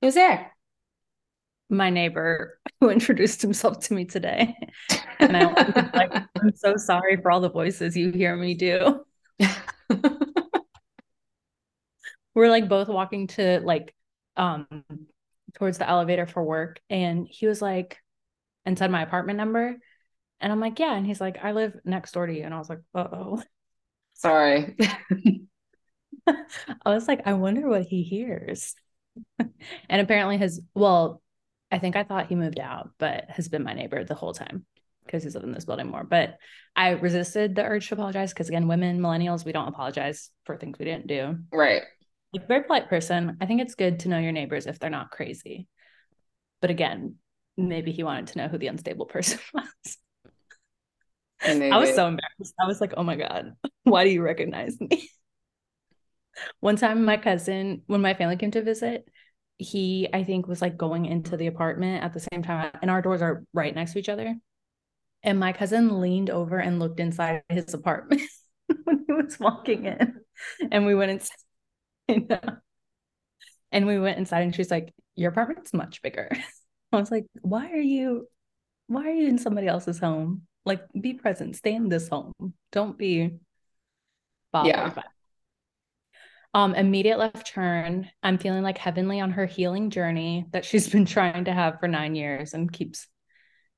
Who's there? My neighbor who introduced himself to me today. And I was like, I'm so sorry for all the voices you hear me do. We're like both walking to like um towards the elevator for work. And he was like, and said my apartment number. And I'm like, yeah. And he's like, I live next door to you. And I was like, uh oh. Sorry. I was like, I wonder what he hears. and apparently his well, I think I thought he moved out, but has been my neighbor the whole time because he's lived in this building more. But I resisted the urge to apologize because again, women, millennials, we don't apologize for things we didn't do. Right. Like very polite person. I think it's good to know your neighbors if they're not crazy. But again, maybe he wanted to know who the unstable person was. I was so embarrassed. I was like, oh my God, why do you recognize me? One time, my cousin, when my family came to visit, he, I think, was like going into the apartment at the same time, and our doors are right next to each other. And my cousin leaned over and looked inside his apartment when he was walking in. And we went inside. And we went inside, and she's like, Your apartment's much bigger. I was like, Why are you, why are you in somebody else's home? Like, be present, stay in this home. Don't be bothered Yeah. by um, immediate left turn. I'm feeling like Heavenly on her healing journey that she's been trying to have for nine years and keeps.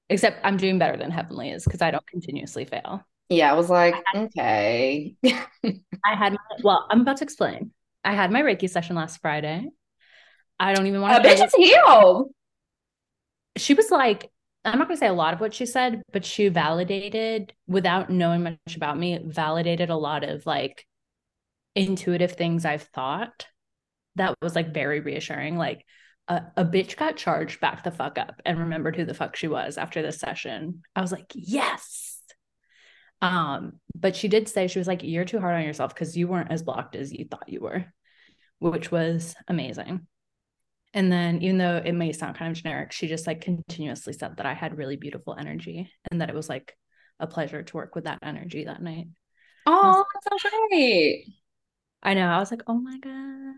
Except I'm doing better than Heavenly is because I don't continuously fail. Yeah, I was like, okay. I had my, well, I'm about to explain. I had my Reiki session last Friday. I don't even want to. bitch is healed. She was like, I'm not going to say a lot of what she said, but she validated without knowing much about me, validated a lot of like intuitive things I've thought. That was like very reassuring. Like a, a bitch got charged back the fuck up and remembered who the fuck she was after this session. I was like, yes. Um, but she did say she was like, you're too hard on yourself because you weren't as blocked as you thought you were, which was amazing. And then, even though it may sound kind of generic, she just like continuously said that I had really beautiful energy and that it was like a pleasure to work with that energy that night. Oh, that's so great. I know. I was like, oh my God.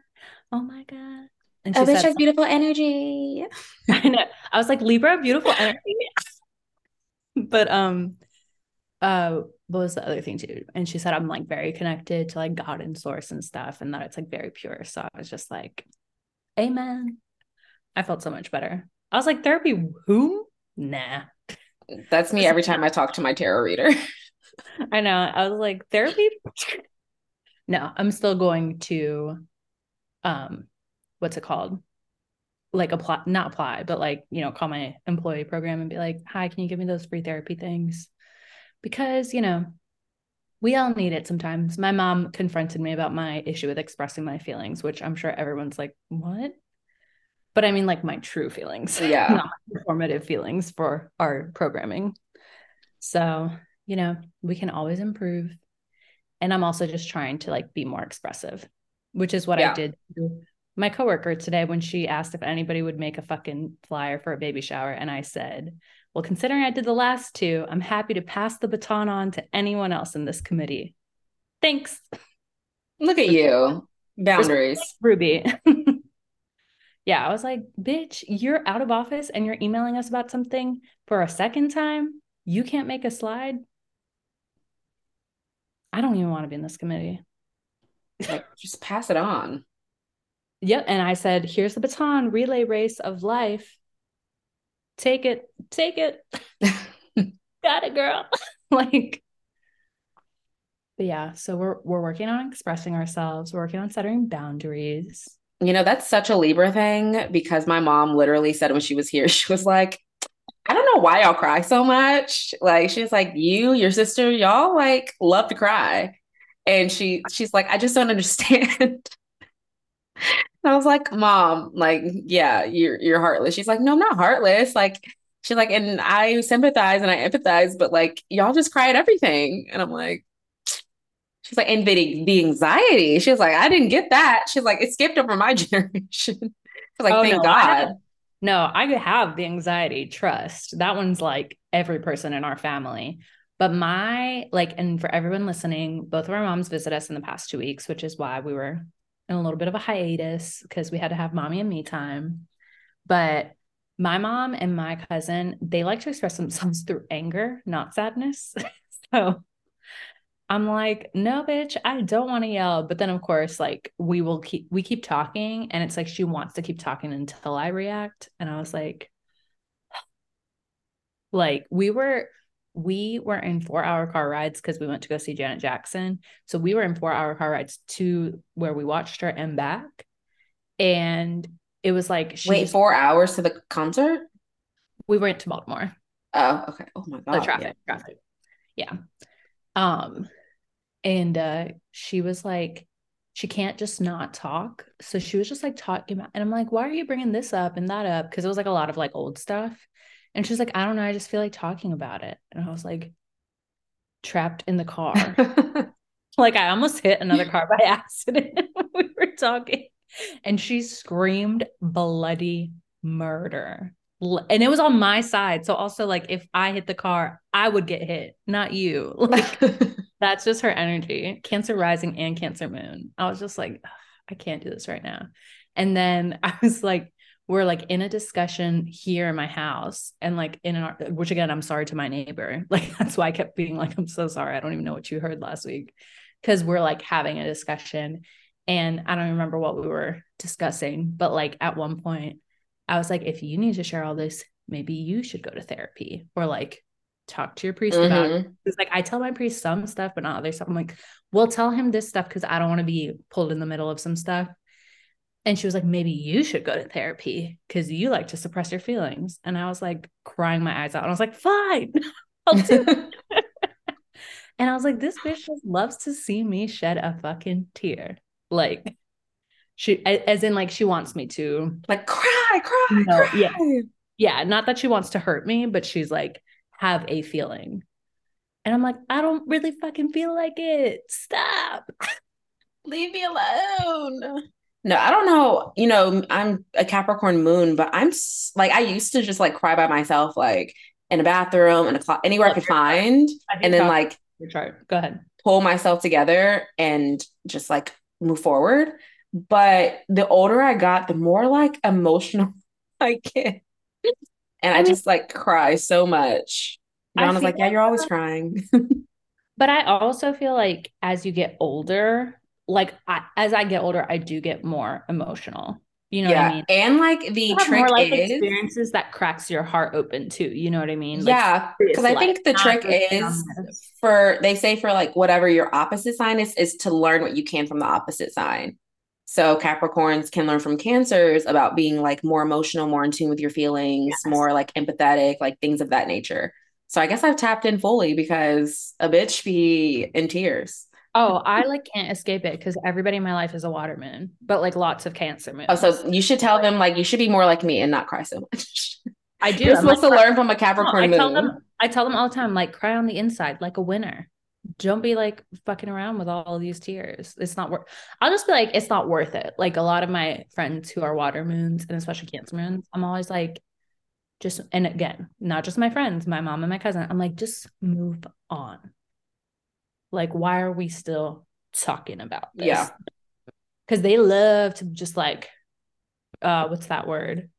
Oh my God. And she said, has beautiful energy. I know. I was like, Libra, beautiful energy. but um uh what was the other thing too? And she said I'm like very connected to like God and source and stuff, and that it's like very pure. So I was just like, Amen. I felt so much better. I was like, therapy whom? Nah. That's me every time I talk to my tarot reader. I know. I was like, therapy? No, I'm still going to um what's it called? Like apply not apply, but like, you know, call my employee program and be like, hi, can you give me those free therapy things? Because, you know, we all need it sometimes. My mom confronted me about my issue with expressing my feelings, which I'm sure everyone's like, what? But I mean like my true feelings, Yeah. not performative feelings for our programming. So, you know, we can always improve. And I'm also just trying to like be more expressive, which is what I did to my coworker today when she asked if anybody would make a fucking flyer for a baby shower. And I said, well, considering I did the last two, I'm happy to pass the baton on to anyone else in this committee. Thanks, Look at you. Boundaries. Ruby. yeah, I was like, bitch, you're out of office and you're emailing us about something for a second time. You can't make a slide. I don't even want to be in this committee. Like, just pass it on. Yep. And I said, here's the baton relay race of life. Take it, take it. Got it, girl. like, but yeah, so we're we're working on expressing ourselves, we're working on setting boundaries. You know, that's such a Libra thing because my mom literally said when she was here, she was like, I don't know why y'all cry so much. Like, she's like, you, your sister, y'all like love to cry. And she she's like, I just don't understand. I was like, Mom, like, yeah, you're you're heartless. She's like, No, I'm not heartless. Like, she's like, and I sympathize and I empathize, but like y'all just cry at everything. And I'm like, she's like, and the, the anxiety. She's like, I didn't get that. She's like, it skipped over my generation. she's like, oh, thank no, God. No, I have the anxiety, trust. That one's like every person in our family. But my like, and for everyone listening, both of our moms visit us in the past two weeks, which is why we were in a little bit of a hiatus because we had to have mommy and me time. But my mom and my cousin, they like to express themselves through anger, not sadness. so I'm like, no, bitch, I don't want to yell. But then, of course, like we will keep, we keep talking. And it's like she wants to keep talking until I react. And I was like, like we were, we were in four hour car rides because we went to go see Janet Jackson. So we were in four hour car rides to where we watched her and back. And it was like wait four hours to the concert. We went to Baltimore. Oh, okay. Oh my god. The traffic, yeah. traffic. Yeah. Um, and uh, she was like, she can't just not talk. So she was just like talking about, and I'm like, why are you bringing this up and that up? Because it was like a lot of like old stuff. And she's like, I don't know. I just feel like talking about it. And I was like, trapped in the car. like I almost hit another car by accident when we were talking and she screamed bloody murder. And it was on my side. So also like if I hit the car, I would get hit, not you. Like that's just her energy. Cancer rising and Cancer moon. I was just like, I can't do this right now. And then I was like, we're like in a discussion here in my house and like in our which again i'm sorry to my neighbor like that's why i kept being like i'm so sorry i don't even know what you heard last week because we're like having a discussion and I don't remember what we were discussing, but like at one point, I was like, if you need to share all this, maybe you should go to therapy or like talk to your priest mm-hmm. about it. It's like I tell my priest some stuff, but not other stuff. I'm like, well, tell him this stuff because I don't want to be pulled in the middle of some stuff. And she was like, maybe you should go to therapy because you like to suppress your feelings. And I was like crying my eyes out. And I was like, fine, I'll do it. and I was like, this bitch just loves to see me shed a fucking tear. Like she as in like she wants me to like cry, cry, no, cry. Yeah. Yeah. Not that she wants to hurt me, but she's like, have a feeling. And I'm like, I don't really fucking feel like it. Stop. Leave me alone. No, I don't know. You know, I'm a Capricorn moon, but I'm like, I used to just like cry by myself, like in a bathroom, in a closet, anywhere I could find. and then like, your chart. Go ahead. Pull myself together and just like move forward. But the older I got, the more like emotional I get. And I, just like cry so much. John was like, Yeah, you're always crying. but I also feel like as you get older, like I, as I get older, I do get more emotional. You know yeah. what I mean? And like the trick more is experiences that cracks your heart open too. You know what I mean? Like, yeah. Because I think the trick is for they say for like whatever your opposite sign is, is to learn what you can from the opposite sign. So Capricorns can learn from cancers about being like more emotional, more in tune with your feelings, yes. more like empathetic, like things of that nature. So I guess I've tapped in fully because a bitch be in tears. Oh, I like can't escape it because everybody in my life is a water moon, but like lots of cancer moons. Oh, so you should tell them like you should be more like me and not cry so much. I do. You're I'm supposed like, to learn from a Capricorn no, I tell them I tell them all the time, like cry on the inside, like a winner. Don't be like fucking around with all these tears. It's not worth I'll just be like, it's not worth it. Like a lot of my friends who are water moons and especially cancer moons, I'm always like, just and again, not just my friends, my mom and my cousin. I'm like, just move on like, why are we still talking about this? Yeah. Because they love to just like, uh, what's that word?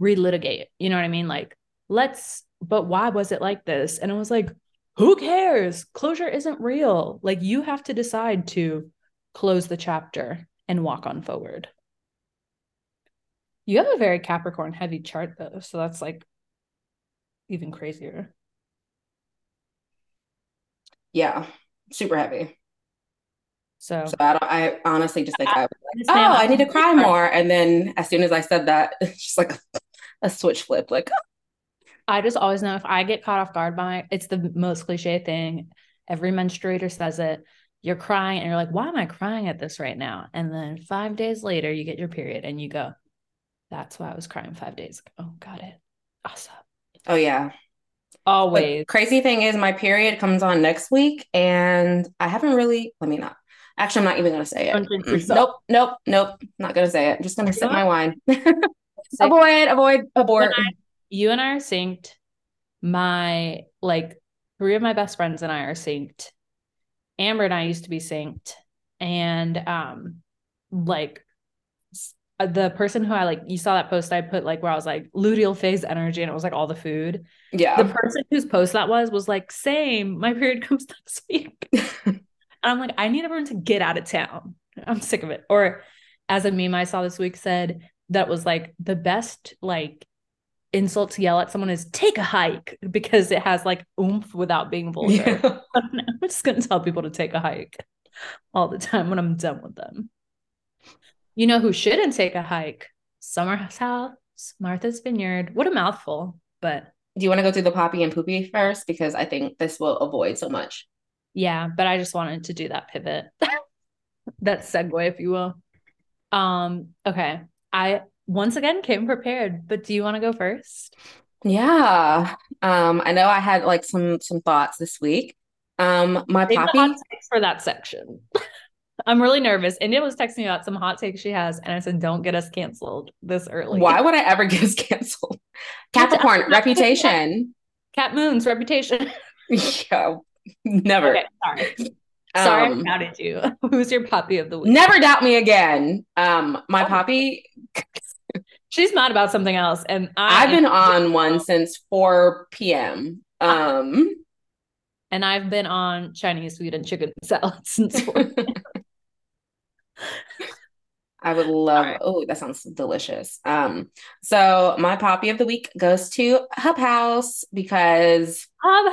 Relitigate. You know what I mean? Like, let's, but why was it like this? And it was like, who cares? Closure isn't real. Like, you have to decide to close the chapter and walk on forward. You have a very Capricorn heavy chart though. So that's like even crazier. Yeah super heavy. So, so I, I honestly just think I, I was like, oh, I need to cry more. And then as soon as I said that, it's just like a, a switch flip. Like, I just always know if I get caught off guard by it's the most cliche thing. Every menstruator says it. you're crying and you're like, why am I crying at this right now? And then five days later, you get your period and you go, that's why I was crying five days ago. Oh, got it. Awesome. Oh, yeah. Always. But crazy thing is, my period comes on next week and I haven't really, let me not. Actually, I'm not even going to say it. Nope, nope, nope. Not going to say it. I'm just going to sip my wine. avoid, avoid, abort. I, you and I are synced. My, like, three of my best friends and I are synced Amber and I used to be synced, and um, like uh, the person who I like, you saw that post I put like where I was like luteal phase energy, and it was like all the food. Yeah. The person whose post that was was like, same. My period comes next week. and I'm like, I need everyone to get out of town. I'm sick of it. Or as a meme I saw this week said that was like the best like insult to yell at someone is take a hike because it has like oomph without being vulgar. Yeah. I'm just gonna tell people to take a hike all the time when I'm done with them. You know who shouldn't take a hike? Summerhouse House, Martha's Vineyard. What a mouthful, but do you want to go through the poppy and poopy first? Because I think this will avoid so much. Yeah, but I just wanted to do that pivot. that segue, if you will. Um, okay. I once again came prepared, but do you want to go first? Yeah. Um, I know I had like some some thoughts this week. Um, my Save poppy for that section. I'm really nervous. India was texting me about some hot takes she has, and I said, "Don't get us canceled this early." Why would I ever get us canceled? Capricorn reputation. Cat Moon's reputation. yeah, never. Okay, sorry. Sorry, um, I doubted you. Who's your poppy of the week? Never doubt me again. Um, my oh. poppy She's mad about something else, and I have been on one since 4 p.m. Um, and I've been on Chinese food and chicken salad since 4 I would love. Right. Oh, that sounds delicious. Um, so my poppy of the week goes to Hub House because Hub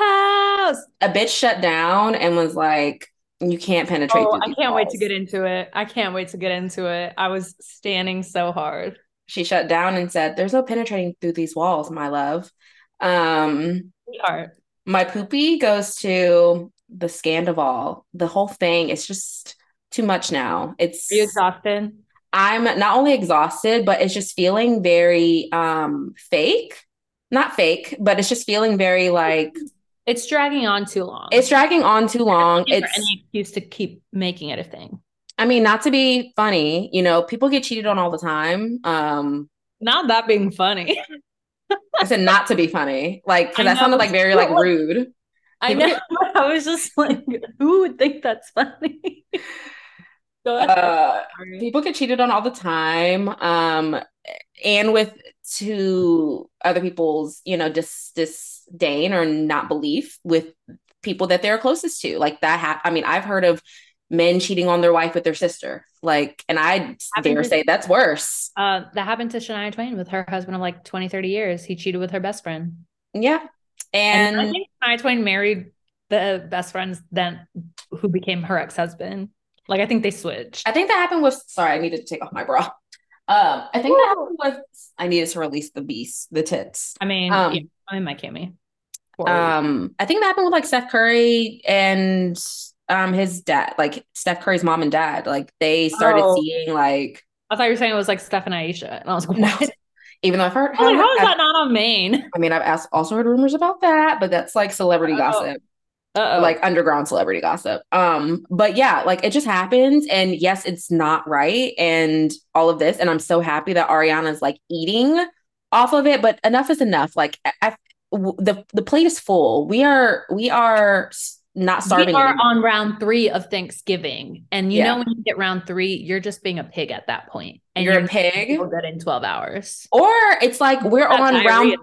House a bitch shut down and was like, "You can't penetrate." Oh, I can't walls. wait to get into it. I can't wait to get into it. I was standing so hard she shut down and said, There's no penetrating through these walls, my love. Um, Sweetheart. My poopy goes to the Scandoval. The whole thing is just too much now. It's Are you exhausted? I'm not only exhausted, but it's just feeling very um fake. Not fake, but it's just feeling very like it's dragging on too long. It's dragging on too long. It's any excuse to keep making it a thing. I mean, not to be funny, you know, people get cheated on all the time. Um, not that being funny. I said not to be funny, like because that sounded like very like rude. I know. I was just like, who would think that's funny? uh, people get cheated on all the time, um, and with to other people's, you know, dis- disdain or not belief with people that they're closest to. Like that. Ha- I mean, I've heard of men cheating on their wife with their sister. Like, and I dare to, say that's worse. Uh, that happened to Shania Twain with her husband of like 20, 30 years. He cheated with her best friend. Yeah. And, and I think Shania Twain married the best friends then who became her ex-husband. Like I think they switched. I think that happened with sorry, I needed to take off my bra. Um, I think that happened with I needed to release the beast, the tits. I mean, um, yeah, I'm in my cami. Um, I think that happened with like Steph Curry and um his dad, like Steph Curry's mom and dad, like they started oh. seeing like I thought you were saying it was like Steph and Ayesha. And I was like, what? Even though I've heard like, how is that not on Maine? I mean, I've asked, also heard rumors about that, but that's like celebrity Uh-oh. gossip. Uh-oh. Like underground celebrity gossip. Um, but yeah, like it just happens. And yes, it's not right. And all of this. And I'm so happy that Ariana's like eating off of it, but enough is enough. Like I, the the plate is full. We are we are not starving. We are anymore. on round three of Thanksgiving, and you yeah. know when you get round three, you're just being a pig at that point, and you're, you're a pig. Good in twelve hours, or it's like we're on diarrhea. round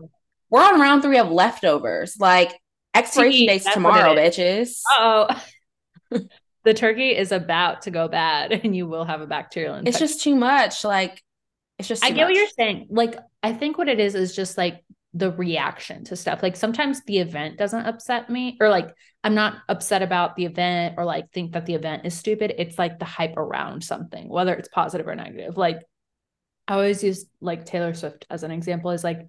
we're on round three of leftovers. Like expiration dates tomorrow, bitches. Oh, the turkey is about to go bad, and you will have a bacterial infection. It's just too much. Like it's just. I get much. what you're saying. Like I think what it is is just like the reaction to stuff. Like sometimes the event doesn't upset me, or like I'm not upset about the event or like think that the event is stupid. It's like the hype around something, whether it's positive or negative. Like I always use like Taylor Swift as an example, is like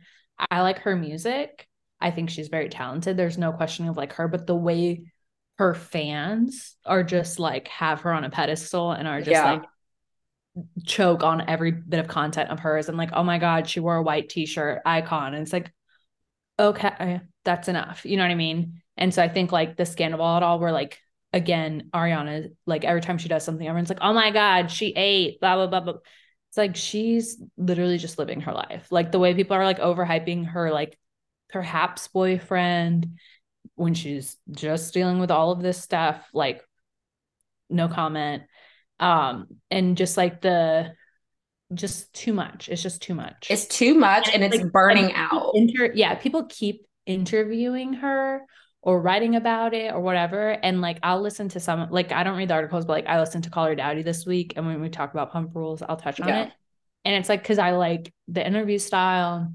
I like her music. I think she's very talented. There's no questioning of like her, but the way her fans are just like have her on a pedestal and are just yeah. like choke on every bit of content of hers and like oh my god she wore a white t-shirt icon and it's like okay that's enough. You know what i mean? And so i think like the Scandoval where like again ariana like every time she does something everyone's like oh my god she ate blah blah blah blah. It's like she's literally just living her life. Like the way people are like overhyping her like perhaps boyfriend when she's just dealing with all of this stuff like no comment. Um and just like the just too much. It's just too much. It's too much and, and it's like, burning like out. inter- yeah people keep interviewing her or writing about it or whatever. And like i'll listen to some like i don't read the articles but like i listened to call her daddy this week and when we talk about pump rules i'll touch on yeah. it. And it's like because i like the interview style.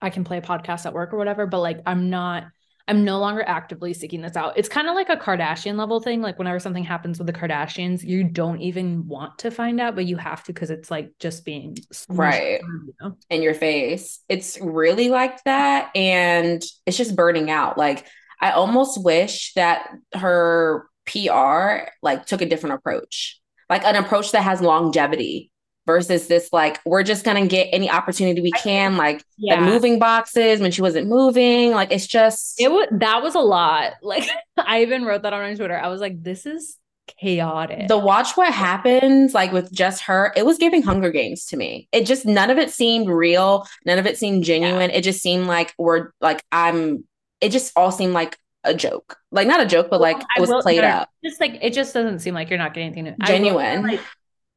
I can play a podcast at work or whatever but like i'm not I'm no longer actively seeking this out. It's kind of like a Kardashian level thing. Like whenever something happens with the Kardashians, you don't even want to find out, but you have to because it's like just being right you know? in your face. It's really like that. And it's just burning out. Like I almost wish that her PR like took a different approach, like an approach that has longevity versus this like we're just gonna get any opportunity we can like yeah. the moving boxes when she wasn't moving like it's just it was that was a lot. Like i even wrote that on my twitter. I was like this is chaotic. The watch what happens like with just her it was giving hunger games to me. It just none of it seemed real none of it seemed genuine. Yeah. it just seemed like we're like i'm it just all seemed like a joke. Like not a joke but like well, it was will, played up. just like it just doesn't seem like you're not getting anything genuine. like,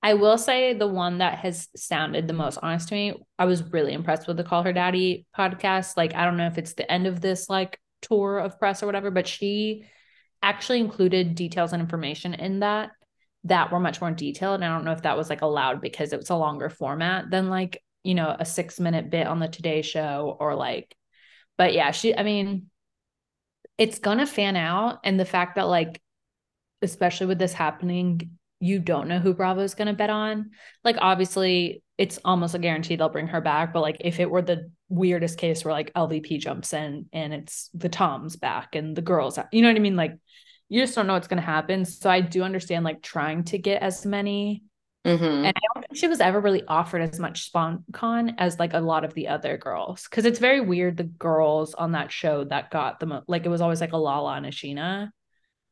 I will say the one that has sounded the most honest to me, I was really impressed with the Call Her Daddy podcast. Like, I don't know if it's the end of this like tour of press or whatever, but she actually included details and information in that that were much more detailed. And I don't know if that was like allowed because it was a longer format than like, you know, a six minute bit on the Today Show or like, but yeah, she, I mean, it's gonna fan out. And the fact that like, especially with this happening you don't know who Bravo's going to bet on. Like, obviously, it's almost a guarantee they'll bring her back. But like, if it were the weirdest case where like LVP jumps in and it's the Toms back and the girls, you know what I mean? Like, you just don't know what's going to happen. So I do understand like trying to get as many. Mm-hmm. And I don't think she was ever really offered as much spon con as like a lot of the other girls. Cause it's very weird the girls on that show that got the most, like it was always like a Lala and a Scheana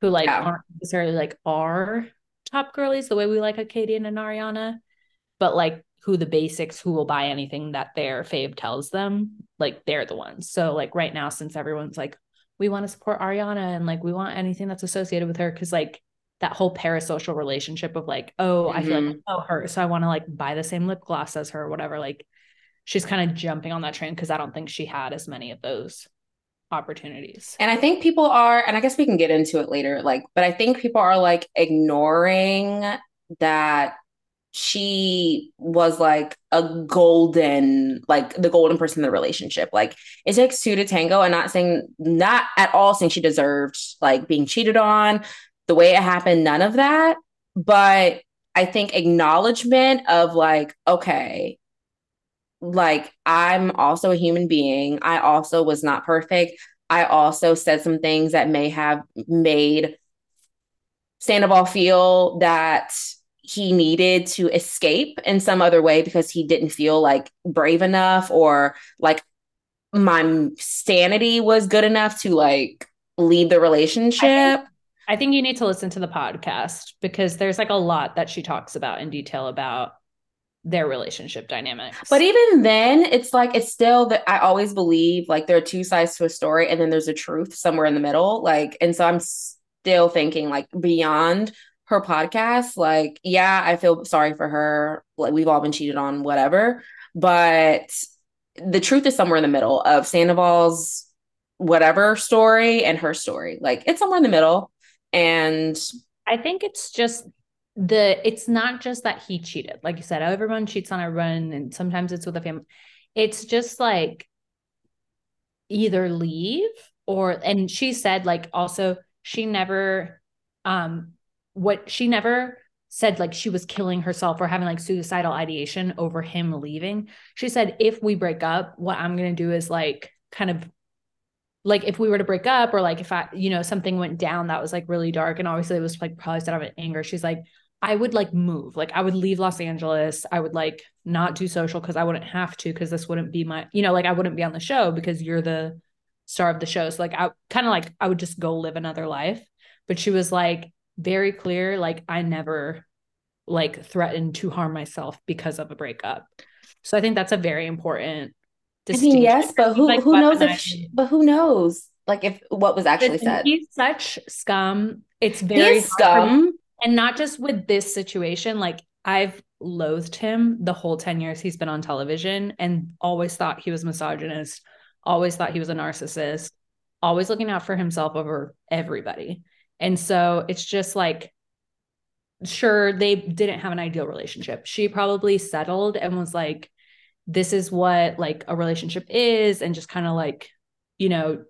who like yeah. aren't necessarily like are top girlies the way we like a Katie and an Ariana, but like who the basics who will buy anything that their fave tells them, like they're the ones. So like right now, since everyone's like, we want to support Ariana and like we want anything that's associated with her, because like that whole parasocial relationship of like, oh, mm-hmm. I feel like oh her, so I want to like buy the same lip gloss as her, or whatever. Like she's kind of jumping on that train because I don't think she had as many of those opportunities. And I think people are, and I guess we can get into it later, like, but I think people are like ignoring that she was like a golden, like the golden person in the relationship. Like it takes two to tango. and not saying, not at all saying she deserved like being cheated on, the way it happened, none of that. But I think acknowledgement of like, okay, like I'm also a human being. I also was not perfect. I also said some things that may have made Sandoval feel that he needed to escape in some other way because he didn't feel like brave enough or like my sanity was good enough to like leave the relationship. I think, I think you need to listen to the podcast because there's like a lot that she talks about in detail about their relationship dynamics. But even then, it's like it's still that I always believe like there are two sides to a story and then there's a truth somewhere in the middle. Like, and so I'm still thinking like beyond her podcast, like, yeah, I feel sorry for her. Like we've all been cheated on, whatever. But the truth is somewhere in the middle of Sandoval's whatever story and her story. Like it's somewhere in the middle. And I think it's just the it's not just that he cheated like you said everyone cheats on everyone and sometimes it's with a family it's just like either leave or and she said like also she never um what she never said like she was killing herself or having like suicidal ideation over him leaving she said if we break up what i'm going to do is like kind of like if we were to break up or like if I, you know, something went down that was like really dark and obviously it was like probably set out of anger. She's like, I would like move. Like I would leave Los Angeles. I would like not do social because I wouldn't have to because this wouldn't be my, you know, like I wouldn't be on the show because you're the star of the show. So like I kind of like I would just go live another life. But she was like very clear, like I never like threatened to harm myself because of a breakup. So I think that's a very important I mean, yes, but who like who knows if she, but who knows like if what was actually said. He's such scum. It's very scum. And not just with this situation, like I've loathed him the whole 10 years he's been on television and always thought he was misogynist, always thought he was a narcissist, always looking out for himself over everybody. And so it's just like sure they didn't have an ideal relationship. She probably settled and was like this is what like a relationship is and just kind of like you know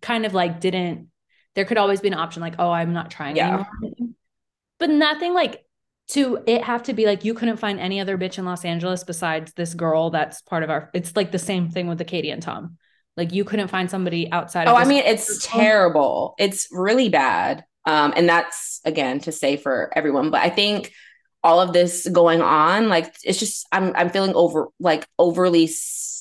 kind of like didn't there could always be an option like oh i'm not trying yeah. anymore but nothing like to it have to be like you couldn't find any other bitch in los angeles besides this girl that's part of our it's like the same thing with the katie and tom. Like you couldn't find somebody outside of oh i mean it's terrible. It's really bad. Um and that's again to say for everyone but i think all of this going on like it's just i'm i'm feeling over like overly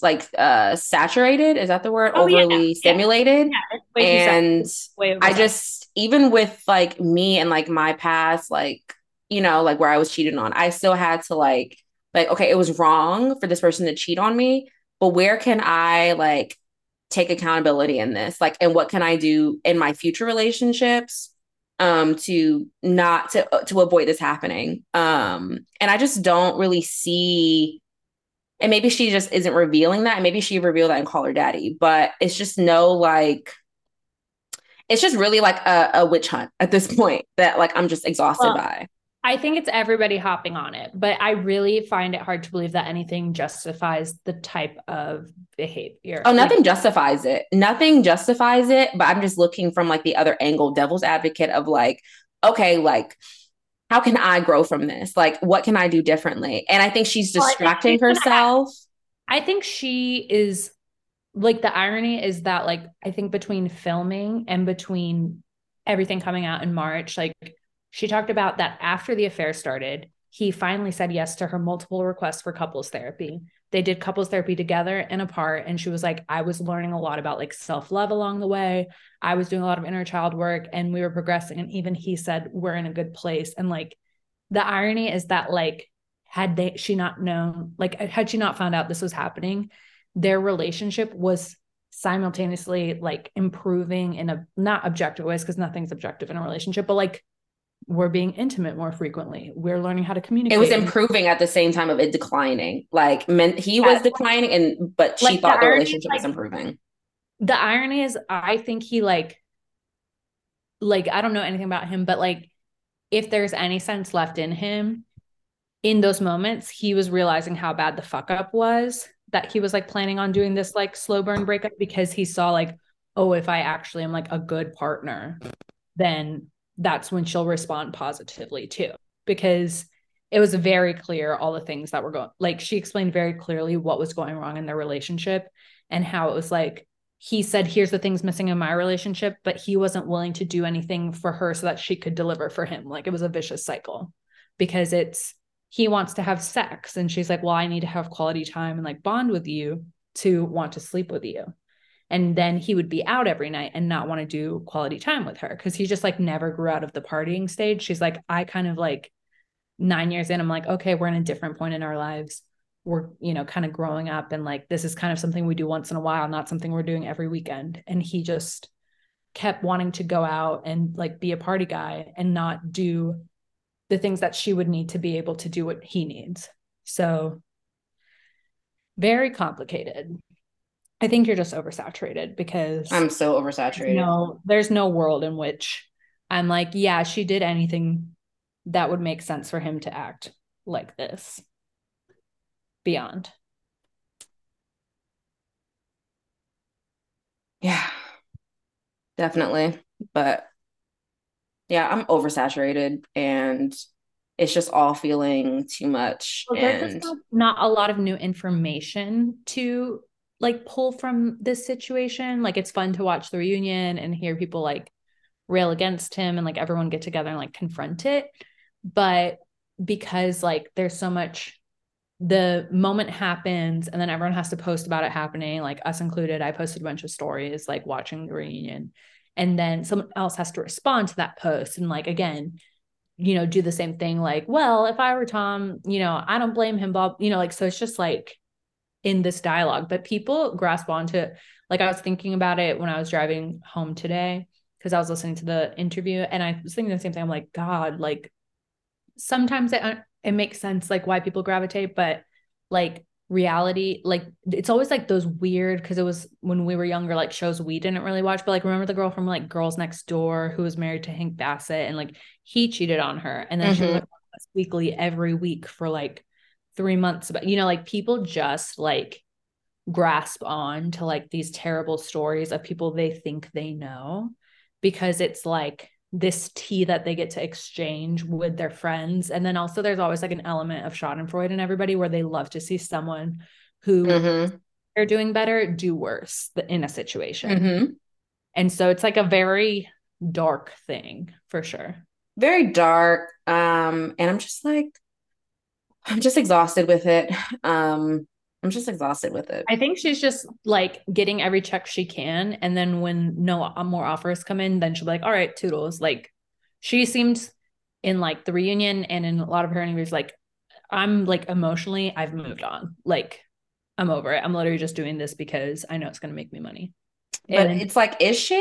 like uh saturated. Is that the word? Oh, overly yeah. stimulated. Yeah. and i just even with like me and like my past like you know like where i was cheated on i still had to like like okay it was wrong for this person to cheat on me but where can i like take accountability in this? Like and what can i do in my future relationships um to not to uh, to avoid this happening? Um and i just don't really see and maybe she just isn't revealing that and maybe she revealed that and call her daddy but it's just no like it's just really like a, a witch hunt at this point that like i'm just exhausted well, by I think it's everybody hopping on it, but I really find it hard to believe that anything justifies the type of behavior. Oh, nothing like, justifies it. Nothing justifies it, but I'm just looking from like the other angle, devil's advocate of like, okay, like how can I grow from this? Like what can I do differently? And I think she's distracting well, I think herself. I think she is like the irony is that like I think between filming and between everything coming out in March, like she talked about that after the affair started, he finally said yes to her multiple requests for couples therapy. They did couples therapy together and apart. And she was like, I was learning a lot about like self love along the way. I was doing a lot of inner child work and we were progressing. And even he said, We're in a good place. And like the irony is that, like, had they, she not known, like, had she not found out this was happening, their relationship was simultaneously like improving in a not objective ways because nothing's objective in a relationship, but like we're being intimate more frequently. We're learning how to communicate. It was improving at the same time of it declining. Like men, he was declining, and but she like thought the, the relationship like, was improving. The irony is, I think he like, like I don't know anything about him, but like, if there's any sense left in him, in those moments, he was realizing how bad the fuck up was. That he was like planning on doing this like slow burn breakup because he saw like, oh, if I actually am like a good partner, then that's when she'll respond positively too. Because it was very clear all the things that were going like she explained very clearly what was going wrong in their relationship and how it was like he said here's the things missing in my relationship but he wasn't willing to do anything for her so that she could deliver for him. Like it was a vicious cycle because it's he wants to have sex. And she's like well i need to have quality time and like bond with you to want to sleep with you. And then he would be out every night and not want to do quality time with her because he just like never grew out of the partying stage. She's like i kind of like nine years in i'm like okay we're in a different point in our lives. We're you know kind of growing up and like this is kind of something we do once in a while not something we're doing every weekend. And he just kept wanting to go out and like be a party guy and not do the things that she would need to be able to do what he needs so very complicated I think you're just oversaturated because I'm so oversaturated. No, there's no world in which I'm like, yeah, she did anything that would make sense for him to act like this. Beyond. Yeah. Definitely. But yeah, I'm oversaturated and it's just all feeling too much. Well, and not a lot of new information to like pull from this situation. Like it's fun to watch the reunion and hear people like rail against him and like everyone get together and like confront it. But because like there's so much the moment happens and then everyone has to post about it happening, like us included. I posted a bunch of stories like watching the reunion. And then someone else has to respond to that post. And like again, you know, do the same thing, like, well, if I were Tom, you know, I don't blame him, Bob, you know, like so it's just like in this dialogue. But people grasp onto like I was thinking about it when I was driving home today because I was listening to the interview and I was thinking the same thing. I'm like, God, like sometimes it uh, it makes sense like why people gravitate, but like reality, like it's always like those weird because it was when we were younger, like shows we didn't really watch. But like remember the girl from like Girls Next Door who was married to Hank Baskett and like he cheated on her, and then mm-hmm. she was like, weekly every week for like three months. But you know, like people just like grasp on to like these terrible stories of people they think they know because it's like this tea that they get to exchange with their friends. And then also there's always like an element of Schadenfreude and everybody where they love to see someone who mm-hmm. are doing better do worse in a situation. Mm-hmm. And so it's like a very dark thing for sure. Very dark. Um, and I'm just like, I'm just exhausted with it. Um, I'm just exhausted with it. I think she's just like getting every check she can. And then when no more offers come in, then she'll be like, all right, toodles. Like she seemed in like the reunion and in a lot of her interviews, like, I'm like emotionally, I've moved on. Like, I'm over it. I'm literally just doing this because I know it's going to make me money. But and it's like, is she?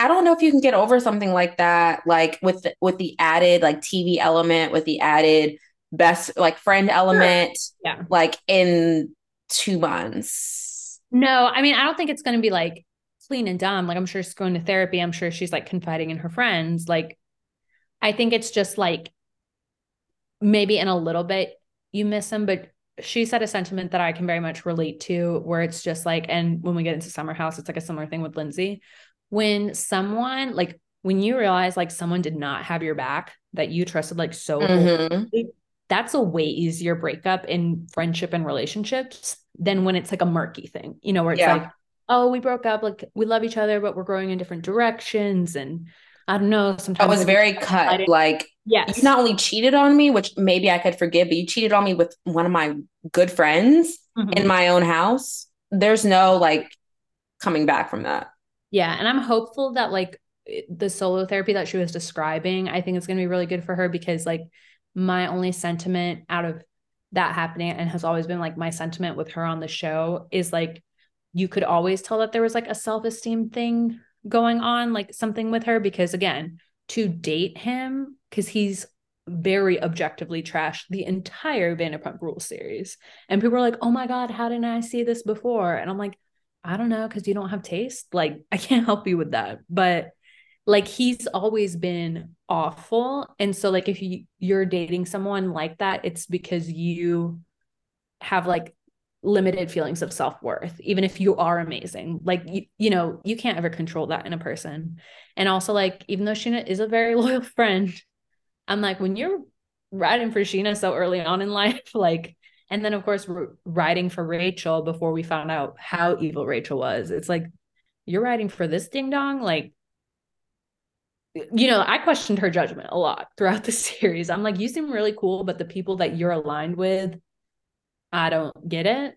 I don't know if you can get over something like that, like with the, with the added like TV element, with the added best like friend element, yeah, like in two months. No, I mean, I don't think it's going to be like clean and dumb. Like, I'm sure she's going to therapy. I'm sure she's like confiding in her friends. Like, I think it's just like maybe in a little bit you miss him, but she said a sentiment that I can very much relate to where it's just like, and when we get into Summer House, it's like a similar thing with Lindsay. When someone, like, when you realize like someone did not have your back that you trusted like so mm-hmm that's a way easier breakup in friendship and relationships than when it's like a murky thing, you know, where it's yeah. like, oh, we broke up, like we love each other, but we're growing in different directions. And I don't know, sometimes I was very cut. Like, yes. you not only cheated on me, which maybe I could forgive, but you cheated on me with one of my good friends mm-hmm. in my own house. There's no like coming back from that. Yeah. And I'm hopeful that like the solo therapy that she was describing, I think it's going to be really good for her because like my only sentiment out of that happening and has always been like my sentiment with her on the show is like you could always tell that there was like a self-esteem thing going on like something with her because again to date him because he's very objectively trashed the entire Vanderpump Rules series. And people are like oh my god how didn't I see this before? And I'm like I don't know because you don't have taste. Like I can't help you with that. But like he's always been awful. And so like if you you're dating someone like that it's because you have like limited feelings of self-worth even if you are amazing. Like you, you know you can't ever control that in a person. And also like even though Scheana is a very loyal friend I'm like when you're riding for Scheana so early on in life like and then of course riding for Rachel before we found out how evil Rachel was it's like you're riding for this ding dong? Like you know, I questioned her judgment a lot throughout the series. I'm like, you seem really cool, but the people that you're aligned with, I don't get it.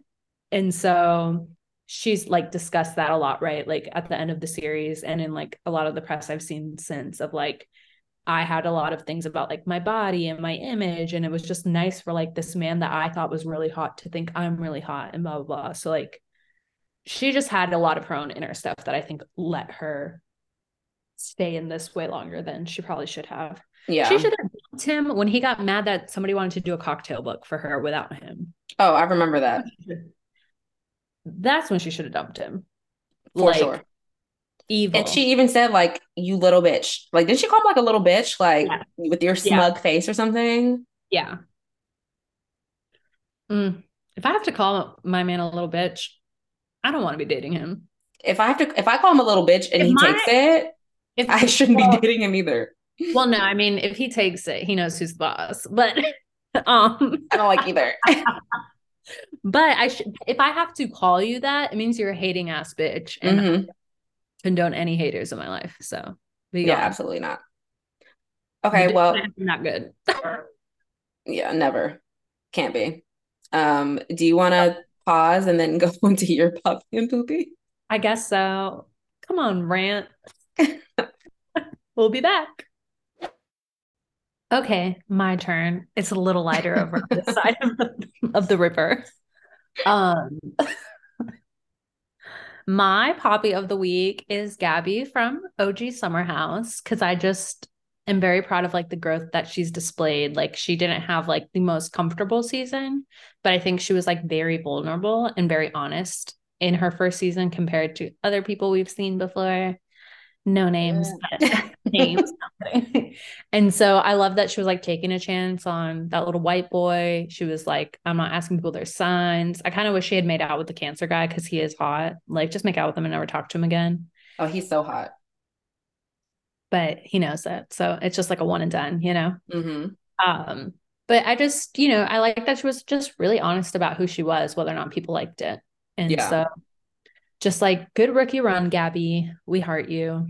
And so she's like discussed that a lot, right? Like at the end of the series and in like a lot of the press I've seen since of like, I had a lot of things about like my body and my image. And it was just nice for like this man that I thought was really hot to think I'm really hot and blah, blah, blah. So like she just had a lot of her own inner stuff that I think let her stay in this way longer than she probably should have. Yeah. She should have dumped him when he got mad that somebody wanted to do a cocktail book for her without him. Oh, I remember that. That's when she should have dumped him. For like, sure. Evil. And she even said, like, you little bitch. Like, did she call him like a little bitch? Like yeah. with your smug yeah. face or something? Yeah. Mm. If I have to call my man a little bitch, I don't want to be dating him. If I have to, if I call him a little bitch and if he my, takes it, if I shouldn't well, be dating him either. Well, no, I mean, if he takes it, he knows who's the boss. But um I don't like either. but I should if I have to call you that, it means you're a hating ass bitch. And mm-hmm. condone any haters in my life. So yeah, absolutely not. Okay, well not good. yeah, never. Can't be. Um, do you wanna pause and then go into your puppy and poopy? I guess so. Come on, rant. we'll be back. Okay, my turn. It's a little lighter over the side of the, of the river. Um, my poppy of the week is Gabby from OG Summer House because I just am very proud of like the growth that she's displayed. Like she didn't have like the most comfortable season, but I think she was like very vulnerable and very honest in her first season compared to other people we've seen before no names, yeah. names. and so I love that she was like taking a chance on that little white boy. She was like, I'm not asking people their signs. I kind of wish she had made out with the cancer guy because he is hot. Like, just make out with him and never talk to him again. Oh, he's so hot. But he knows it. So it's just like a one and done, you know? Mm-hmm. Um, but I just, you know, I like that she was just really honest about who she was, whether or not people liked it. And yeah. so just like good rookie run, Gabby. We heart you.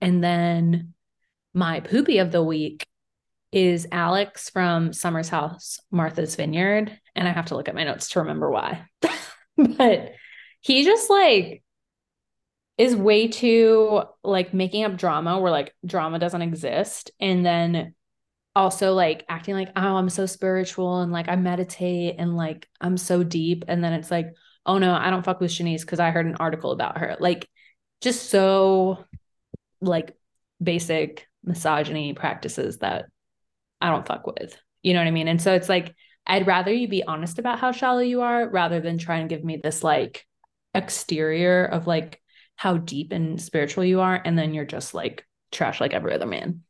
And then my poopy of the week is Alex from Summer's House, Martha's Vineyard. And I have to look at my notes to remember why. but he just like is way too like making up drama where like drama doesn't exist. And then also like acting like, oh, I'm so spiritual and like I meditate and like I'm so deep. And then it's like, oh no, I don't fuck with Shanice because I heard an article about her. Like, just so like basic misogyny practices that I don't fuck with. You know what I mean? And so it's like, I'd rather you be honest about how shallow you are rather than try and give me this like exterior of like how deep and spiritual you are. And then you're just like trash like every other man.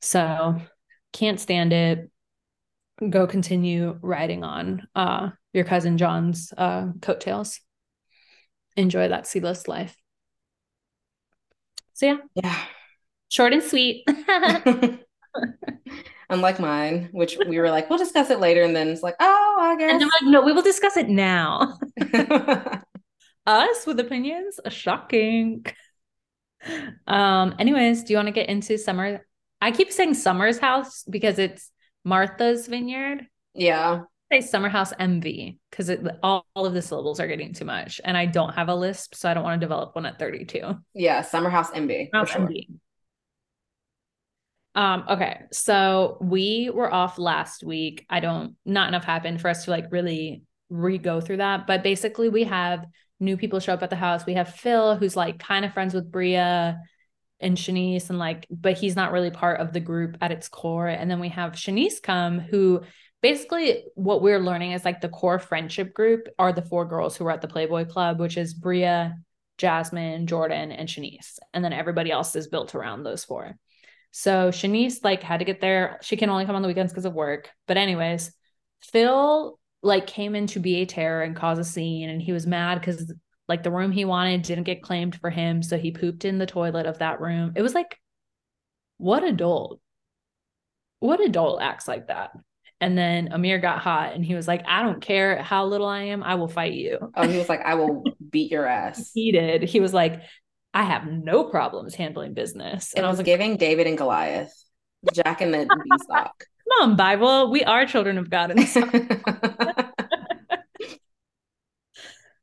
So can't stand it. Go continue riding on uh your cousin John's uh, coattails. Enjoy that C-list life. So yeah, yeah, short and sweet. Unlike mine, which we were like, we'll discuss it later, and then it's like, oh, I guess. And like, no, we will discuss it now. Us with opinions, shocking. Um. Anyways, do you want to get into summer? I keep saying Summer's house because it's Martha's Vineyard. Yeah say Summerhouse MV because all, all of the syllables are getting too much, and I don't have a lisp, so I don't want to develop one at 32. Yeah, Summer House MV. House sure. MV. Um, okay, so we were off last week. I don't not enough happened for us to like really re-go through that. But basically we have new people show up at the house. We have Phil, who's like kind of friends with Bria and Shanice, and like, but he's not really part of the group at its core. And then we have Shanice come, who basically what we're learning is like the core friendship group are the four girls who are at the Playboy Club, which is Bria, Jasmine, Jordan, and Shanice. And then everybody else is built around those four. So Shanice like had to get there. She can only come on the weekends because of work. But anyways, Phil like came in to be a terror and cause a scene, and he was mad because like the room he wanted didn't get claimed for him, so he pooped in the toilet of that room. It was like, what adult? What adult acts like that? And then Amir got hot and he was like, I don't care how little I am, I will fight you. Oh, he was like, I will beat your ass. he did. He was like, I have no problems handling business. And I was, was giving David and Goliath, Jack and the beanstalk. Come on, Bible. We are children of God.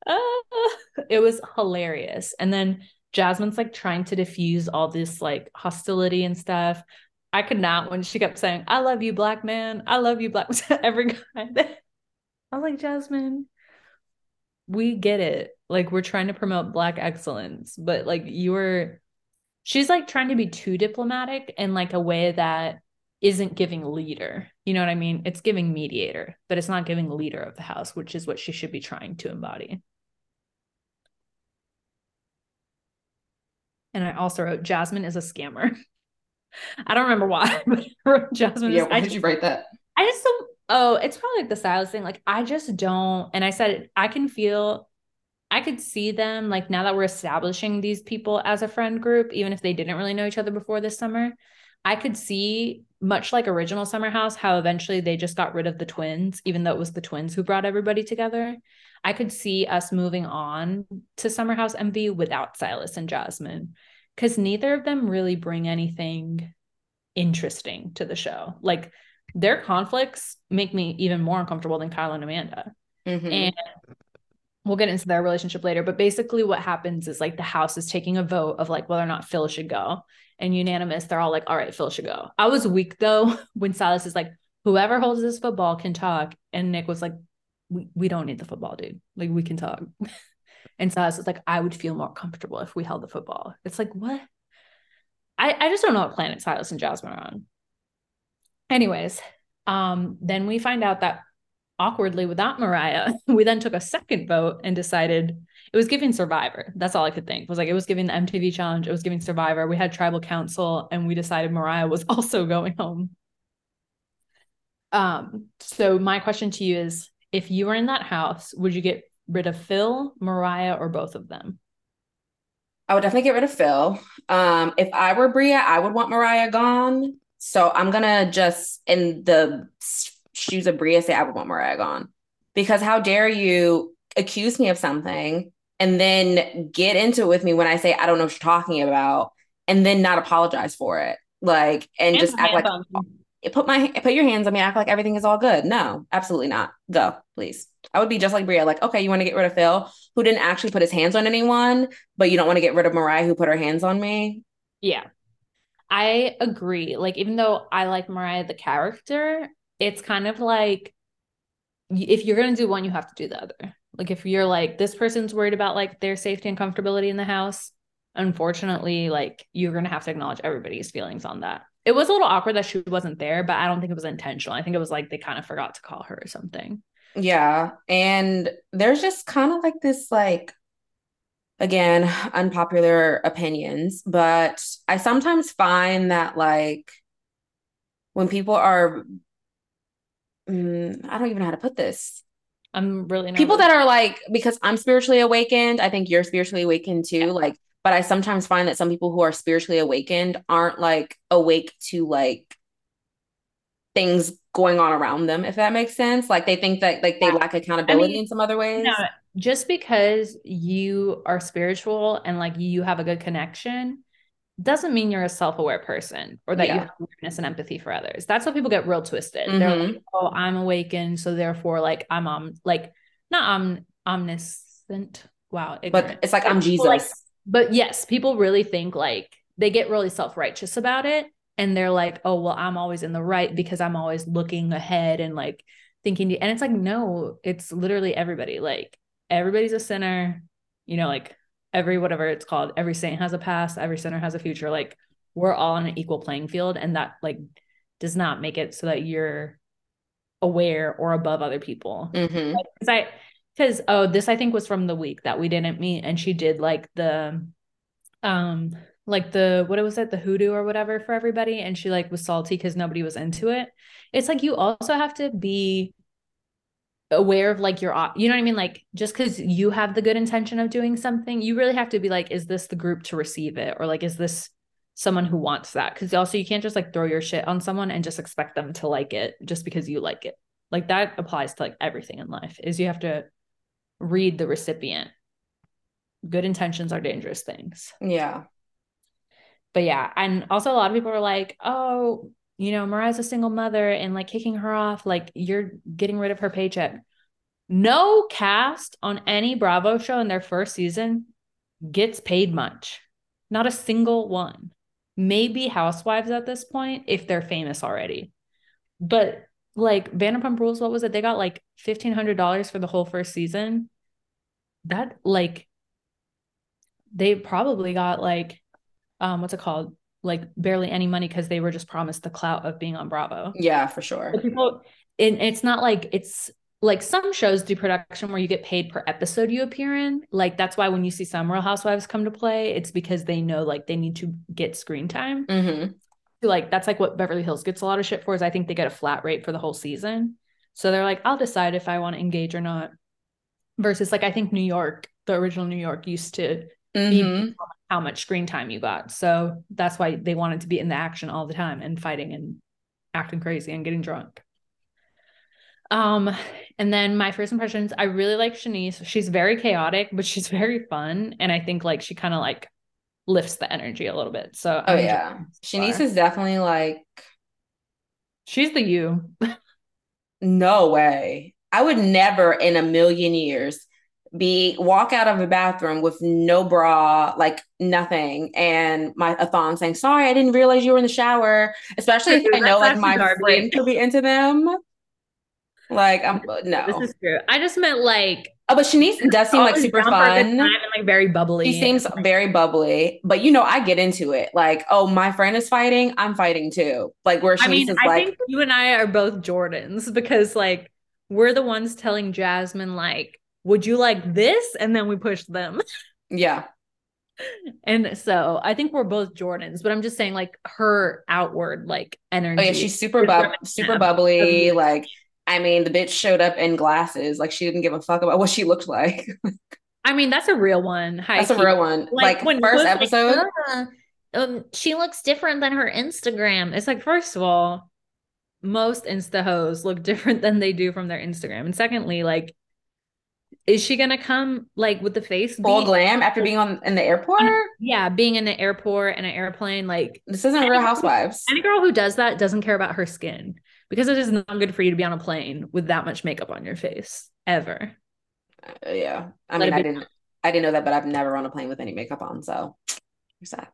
it was hilarious. And then Jasmine's like trying to diffuse all this like hostility and stuff. I could not when she kept saying, I love you, black man. I love you, black every guy. I was like, Jasmine, we get it. Like, we're trying to promote black excellence, but like, you were, she's like trying to be too diplomatic in like a way that isn't giving leader. You know what I mean? It's giving mediator, but it's not giving leader of the house, which is what she should be trying to embody. And I also wrote Jasmine is a scammer. I don't remember why, but Jasmine. Yeah, why did you write that? I just don't. Oh, it's probably like the stylist thing. Like I just don't. And I said I can feel. I could see them like now that we're establishing these people as a friend group, even if they didn't really know each other before this summer. I could see much like original Summer House, how eventually they just got rid of the twins, even though it was the twins who brought everybody together. I could see us moving on to Summer House MV without Silas and Jasmine because neither of them really bring anything interesting to the show. Like their conflicts make me even more uncomfortable than Kyle and Amanda. Mm-hmm. And we'll get into their relationship later. But basically, what happens is like the house is taking a vote of like whether or not Phil should go. And unanimous, they're all like, all right, Phil should go. I was weak though when Silas is like, whoever holds this football can talk. And Nick was like, we, we don't need the football, dude. Like we can talk. and so Silas was like, I would feel more comfortable if we held the football. It's like, what? I, I just don't know what planet Silas and Jasmine are on. Anyways, um, then we find out that awkwardly without Mariah, we then took a second vote and decided it was giving Survivor. That's all I could think. It was like it was giving the MTV challenge, it was giving Survivor. We had tribal council and we decided Mariah was also going home. Um, so my question to you is if you were in that house, would you get rid of Phil, Mariah, or both of them? I would definitely get rid of Phil. Um, if I were Bria, I would want Mariah gone. So I'm gonna just in the shoes of Bria say I would want Mariah gone. Because how dare you accuse me of something and then get into it with me when I say I don't know what you're talking about and then not apologize for it. Like and, and just act like put my put your hands on me, act like everything is all good. No, absolutely not. Go, please. I would be just like Bria, like, okay, you want to get rid of Phil, who didn't actually put his hands on anyone, but you don't want to get rid of Mariah, who put her hands on me. Yeah. I agree. Like, even though I like Mariah the character, it's kind of like if you're going to do one, you have to do the other. Like, if you're like, this person's worried about like their safety and comfortability in the house, unfortunately, like, you're going to have to acknowledge everybody's feelings on that. It was a little awkward that she wasn't there, but I don't think it was intentional. I think it was like they kind of forgot to call her or something. Yeah. And there's just kind of like this, like, again, unpopular opinions, but I sometimes find that, like, when people are, mm, I don't even know how to put this. I'm really nervous. people that are like, because I'm spiritually awakened, I think you're spiritually awakened too. Yeah. Like, but I sometimes find that some people who are spiritually awakened aren't like awake to like things going on around them if that makes sense like they think that like they yeah. lack accountability I mean, in some other ways no, just because you are spiritual and like you have a good connection doesn't mean you're a self-aware person or that yeah. you have awareness and empathy for others that's how people get real twisted mm-hmm. they're like oh i'm awakened so therefore like i'm um like not om- omniscient wow ignorant. but it's like i'm jesus like, but yes people really think like they get really self-righteous about it and they're like, oh, well, I'm always in the right because I'm always looking ahead and like thinking. And it's like, no, it's literally everybody. Like everybody's a sinner, you know, like every whatever it's called, every saint has a past, every sinner has a future. Like we're all on an equal playing field. And that like does not make it so that you're aware or above other people. Mm-hmm. Because I, because oh, this I think was from the week that we didn't meet, and she did like the, um, like the what was it? The hoodoo or whatever for everybody and she like was salty because nobody was into it. It's like you also have to be aware of like your you know what i mean? Like just because you have the good intention of doing something you really have to be like is this the group to receive it? Or like is this someone who wants that? Because also you can't just like throw your shit on someone and just expect them to like it just because you like it. Like that applies to like everything in life is you have to read the recipient. Good intentions are dangerous things. Yeah but yeah, and also a lot of people were like, oh, you know, Mariah's a single mother and like kicking her off, like you're getting rid of her paycheck. No cast on any Bravo show in their first season gets paid much. Not a single one. Maybe housewives at this point if they're famous already. But like Vanderpump Rules, what was it? They got like fifteen hundred dollars for the whole first season. That like they probably got like um what's it called like barely any money because they were just promised the clout of being on Bravo. Yeah, for sure. But people, it, it's not like it's like some shows do production where you get paid per episode you appear in. Like that's why when you see some Real Housewives come to play, it's because they know like they need to get screen time. Mm-hmm. Like that's like what Beverly Hills gets a lot of shit for. Is I think they get a flat rate for the whole season. So they're like, I'll decide if I want to engage or not. Versus like I think New York, the original New York used to mm-hmm. be how much screen time you got. So that's why they wanted to be in the action all the time and fighting and acting crazy and getting drunk. Um, and then my first impressions, I really like Shanice. She's very chaotic, but she's very fun. And I think like she kind of like lifts the energy a little bit. So Oh yeah. Shanice is definitely like she's the you. no way. I would never in a million years be walk out of a bathroom with no bra, like nothing, and my a thong saying, "Sorry, I didn't realize you were in the shower." Especially if I know like my friend could be into them. Like, I'm no. This is true. I just meant like. Oh, but Shanice does seem like super fun and like very bubbly. She seems very bubbly, but you know, I get into it. Like, oh, my friend is fighting, I'm fighting too. Like, where Shanice I mean, is I like, think you and I are both Jordans because like we're the ones telling Jasmine like, "Would you like this?" And then we push them. Yeah. And so I think we're both Jordans, but I'm just saying like her outward like energy. Oh yeah, she's super bub- super bubbly. Like I mean, the bitch showed up in glasses. Like she didn't give a fuck about what she looked like. I mean, that's a real one. Hi, that's a real one. Like, like first episode. Like, uh, um, she looks different than her Instagram. It's like, first of all, most Insta hoes look different than they do from their Instagram. And secondly, like, is she gonna come like with the face full glam after being on in the airport? Yeah, being in the airport and an airplane. Like this isn't Real Housewives. Any girl who does that doesn't care about her skin because it is not good for you to be on a plane with that much makeup on your face ever. Uh, yeah, I Let mean, I didn't, I didn't know that, but I've never on a plane with any makeup on, so that.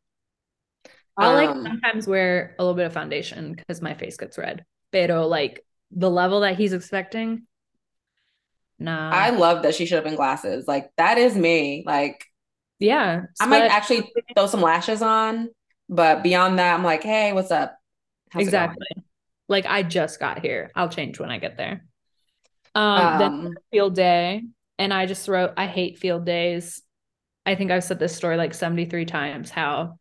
I like um, sometimes wear a little bit of foundation because my face gets red. Pero like the level that he's expecting, nah. I love that she should have been glasses. Like that is me. Like, yeah, I might actually throw some lashes on, but beyond that, I'm like, hey, what's up? How's exactly. Like I just got here. I'll change when I get there. Um, um then field day. And I just wrote, I hate field days. I think I've said this story like 73 times how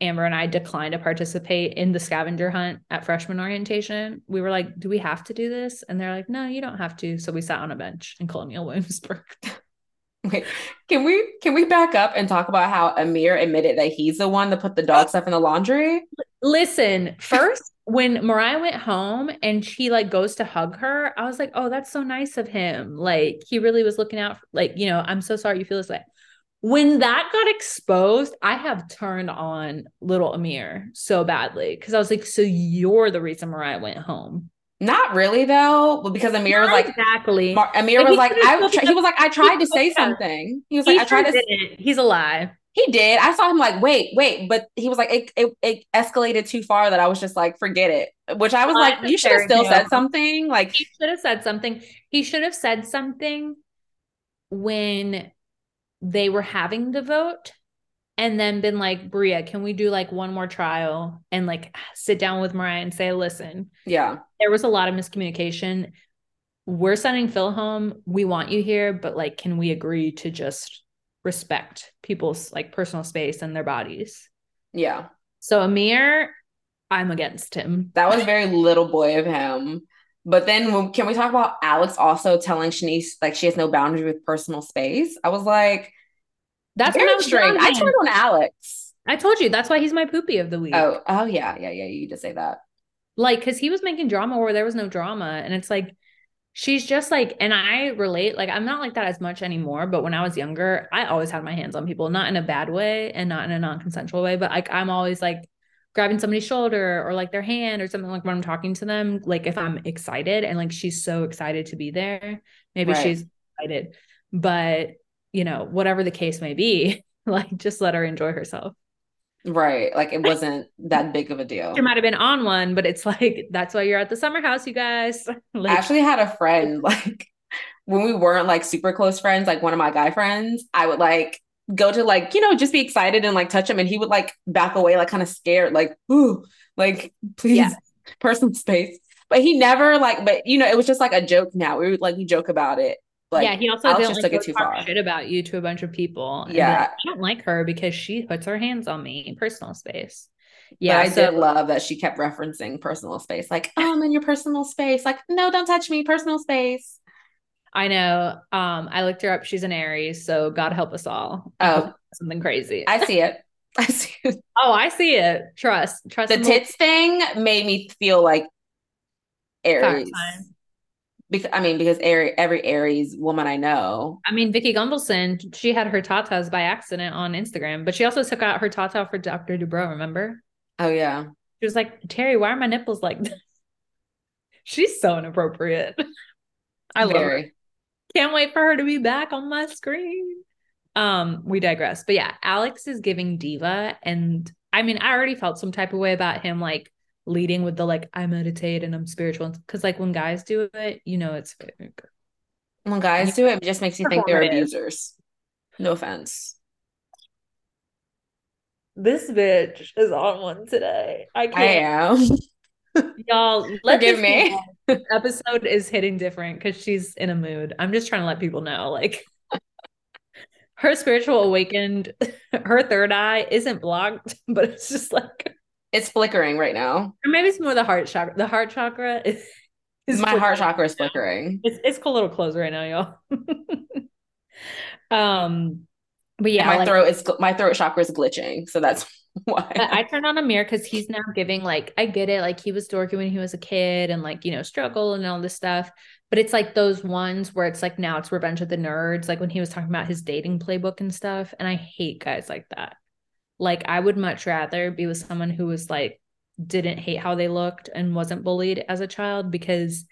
Amber and I declined to participate in the scavenger hunt at freshman orientation. We were like, do we have to do this? And they're like, no, you don't have to. So we sat on a bench in Colonial Williamsburg. Wait, can we can we back up and talk about how Amir admitted that he's the one that put the dog stuff in the laundry? Listen, first when Mariah went home and she like goes to hug her, I was like, oh, that's so nice of him. Like he really was looking out for, like, you know, I'm so sorry you feel this way. When that got exposed, I have turned on little Amir so badly because I was like, so you're the reason Mariah went home. Not really though, but because Amir Not was like exactly. Mar- Amir like, was like, I was he was like, I tried to say something. He was like, he I tried to. Didn't. He's alive. He did. I saw him like, wait, wait, but he was like, it, it, it escalated too far that I was just like, forget it. Which I was well, like, you should have still said something. Like he should have said something. He should have said something when they were having the vote and then been like, Bria, can we do like one more trial and like sit down with Mariah and say, listen, yeah, there was a lot of miscommunication. We're sending Phil home. We want you here, but like, can we agree to just respect people's like personal space and their bodies. Yeah. So Amir, I'm against him. That was very little boy of him. But then can we talk about Alex also telling Shanice like she has no boundary with personal space? I was like, that's very strange. I turned on Alex. I told you that's why he's my poopy of the week. Oh, oh yeah, yeah, yeah. You did say that. Like, cause he was making drama where there was no drama, and it's like she's just like and i relate like i'm not like that as much anymore but when i was younger i always had my hands on people not in a bad way and not in a non-consensual way but like i'm always like grabbing somebody's shoulder or like their hand or something like when i'm talking to them like if i'm excited and like she's so excited to be there maybe right. she's excited but you know whatever the case may be like just let her enjoy herself Right. Like it wasn't that big of a deal. You might have been on one, but it's like that's why you're at the summer house, you guys. like- I actually had a friend like when we weren't like super close friends, like one of my guy friends, I would like go to like, you know, just be excited and like touch him and he would like back away, like kind of scared, like, ooh, like please yeah. personal space. But he never like, but you know, it was just like a joke now. We would like we joke about it. Like, yeah, he also didn't just like, took it too far. Shit about you to a bunch of people. Yeah, I don't like her because she puts her hands on me in personal space. Yeah, but I so, did love that she kept referencing personal space, like oh, I'm in your personal space. Like, no, don't touch me, personal space. I know. Um, I looked her up. She's an Aries, so God help us all. Oh, something crazy. I see it. I see. It. Oh, I see it. Trust, trust. The tits thing made me feel like Aries. Because I mean, because Aries, every Aries woman I know. I mean, Vicky Gunvalson, she had her tatas by accident on Instagram, but she also took out her tata for Dr. Dubrow. Remember? Oh yeah. She was like, Terry, why are my nipples like this? She's so inappropriate. I love her. Can't wait for her to be back on my screen. Um, we digress. But yeah, Alex is giving diva. And I mean, I already felt some type of way about him like leading with the like I meditate and I'm spiritual. Cause like when guys do it, you know it's when guys do it, it just makes you think they're abusers. No offense. This bitch is on one today. I can't. I am. Y'all, forgive me. episode is hitting different because she's in a mood. I'm just trying to let people know, like, her spiritual awakened, her third eye isn't blocked, but it's just like it's flickering right now. Or maybe it's more the heart chakra. The heart chakra is, is my heart chakra is flickering. It's it's a little close right now, y'all. um, but yeah, my like, throat is my throat chakra is glitching, so that's why I turned on Amir because he's now giving like I get it, like he was dorky when he was a kid and like you know struggle and all this stuff, but it's like those ones where it's like now it's Revenge of the Nerds, like when he was talking about his dating playbook and stuff, and I hate guys like that. Like I would much rather be with someone who was like didn't hate how they looked and wasn't bullied as a child because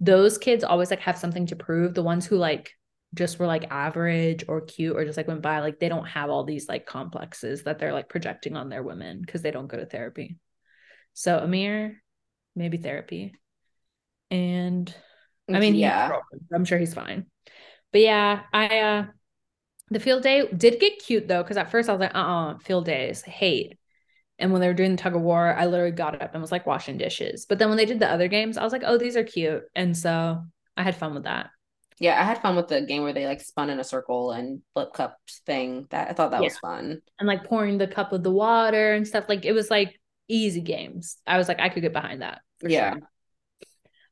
those kids always like have something to prove. The ones who like just were like average or cute or just like went by, like they don't have all these like complexes that they're like projecting on their women because they don't go to therapy. So Amir, maybe therapy. And I mean, yeah, I'm sure he's fine. But yeah, I uh the field day did get cute though, because at first I was like, uh uh field days, hate. And when they were doing the tug of war, I literally got up and was like washing dishes. But then when they did the other games, I was like, oh, these are cute. And so I had fun with that. Yeah, I had fun with the game where they like spun in a circle and flip cups thing. That I thought that yeah. was fun. And like pouring the cup of the water and stuff. Like it was like easy games. I was like, I could get behind that. yeah. Sure.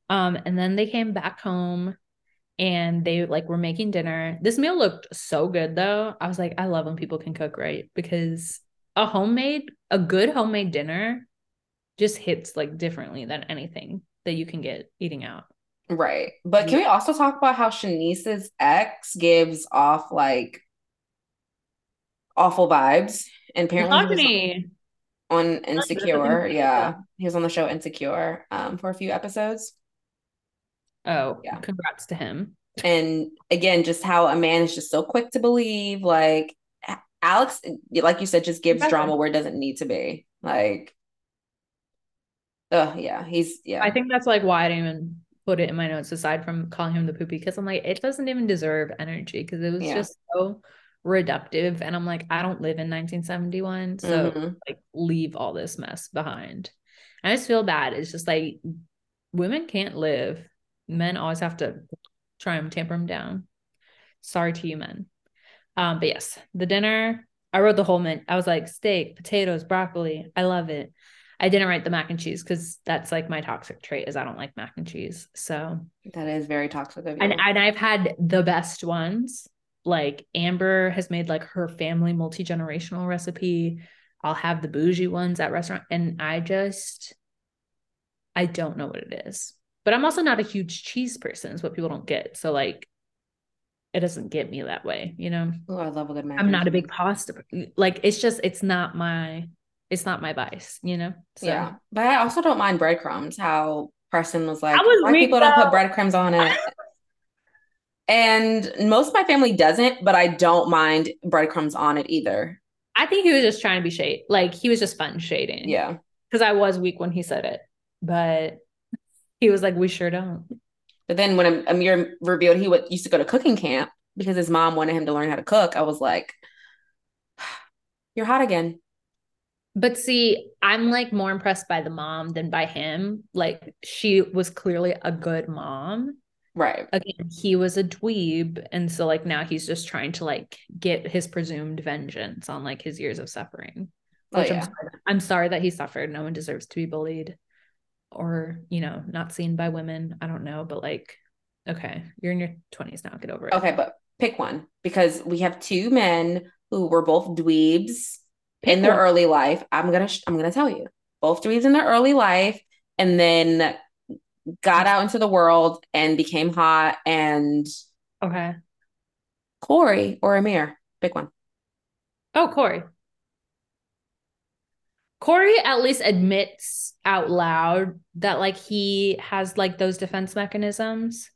Um, and then they came back home and they like were making dinner. This meal looked so good though. I was like, I love when people can cook right because a homemade, a good homemade dinner just hits like differently than anything that you can get eating out. Right. But can we also talk about how Shanice's ex gives off like awful vibes? And apparently on Insecure. Yeah. He was on the show Insecure um, for a few episodes. Oh, yeah. Congrats to him. And again, just how a man is just so quick to believe. Like Alex, like you said, just gives exactly. drama where it doesn't need to be. Like, oh yeah, he's yeah. I think that's like why I didn't even put it in my notes aside from calling him the poopy because I'm like, it doesn't even deserve energy because it was yeah. just so reductive. And I'm like, I don't live in 1971. So mm-hmm. like leave all this mess behind. I just feel bad. It's just like women can't live. Men always have to try and tamper them down. Sorry to you men. Um, but yes, the dinner, I wrote the whole menu. I was like steak, potatoes, broccoli. I love it. I didn't write the mac and cheese because that's like my toxic trait is I don't like mac and cheese. So that is very toxic of you. And, and I've had the best ones. Like Amber has made like her family multi-generational recipe. I'll have the bougie ones at restaurant. And I just I don't know what it is. But I'm also not a huge cheese person, is what people don't get. So like it doesn't get me that way, you know. Oh, I love a good mac. I'm not a big pasta like it's just it's not my it's not my vice, you know? So. Yeah. But I also don't mind breadcrumbs. How Preston was like, was why people though. don't put breadcrumbs on it. and most of my family doesn't, but I don't mind breadcrumbs on it either. I think he was just trying to be shade. Like he was just fun shading. Yeah. Because I was weak when he said it. But he was like, we sure don't. But then when Amir revealed he would used to go to cooking camp because his mom wanted him to learn how to cook, I was like, you're hot again. But see, I'm like more impressed by the mom than by him. Like she was clearly a good mom. Right. Again, he was a dweeb. And so like now he's just trying to like get his presumed vengeance on like his years of suffering. Oh, Which oh, yeah. I'm, sorry, I'm sorry that he suffered. No one deserves to be bullied or, you know, not seen by women. I don't know, but like, okay, you're in your 20s now. Get over it. Okay, but pick one because we have two men who were both dweebs in their early life. I'm gonna I'm gonna tell you both dweebs in their early life, and then got out into the world and became hot. And okay, Corey or Amir, pick one. Oh, Corey. Corey at least admits out loud that like he has like those defense mechanisms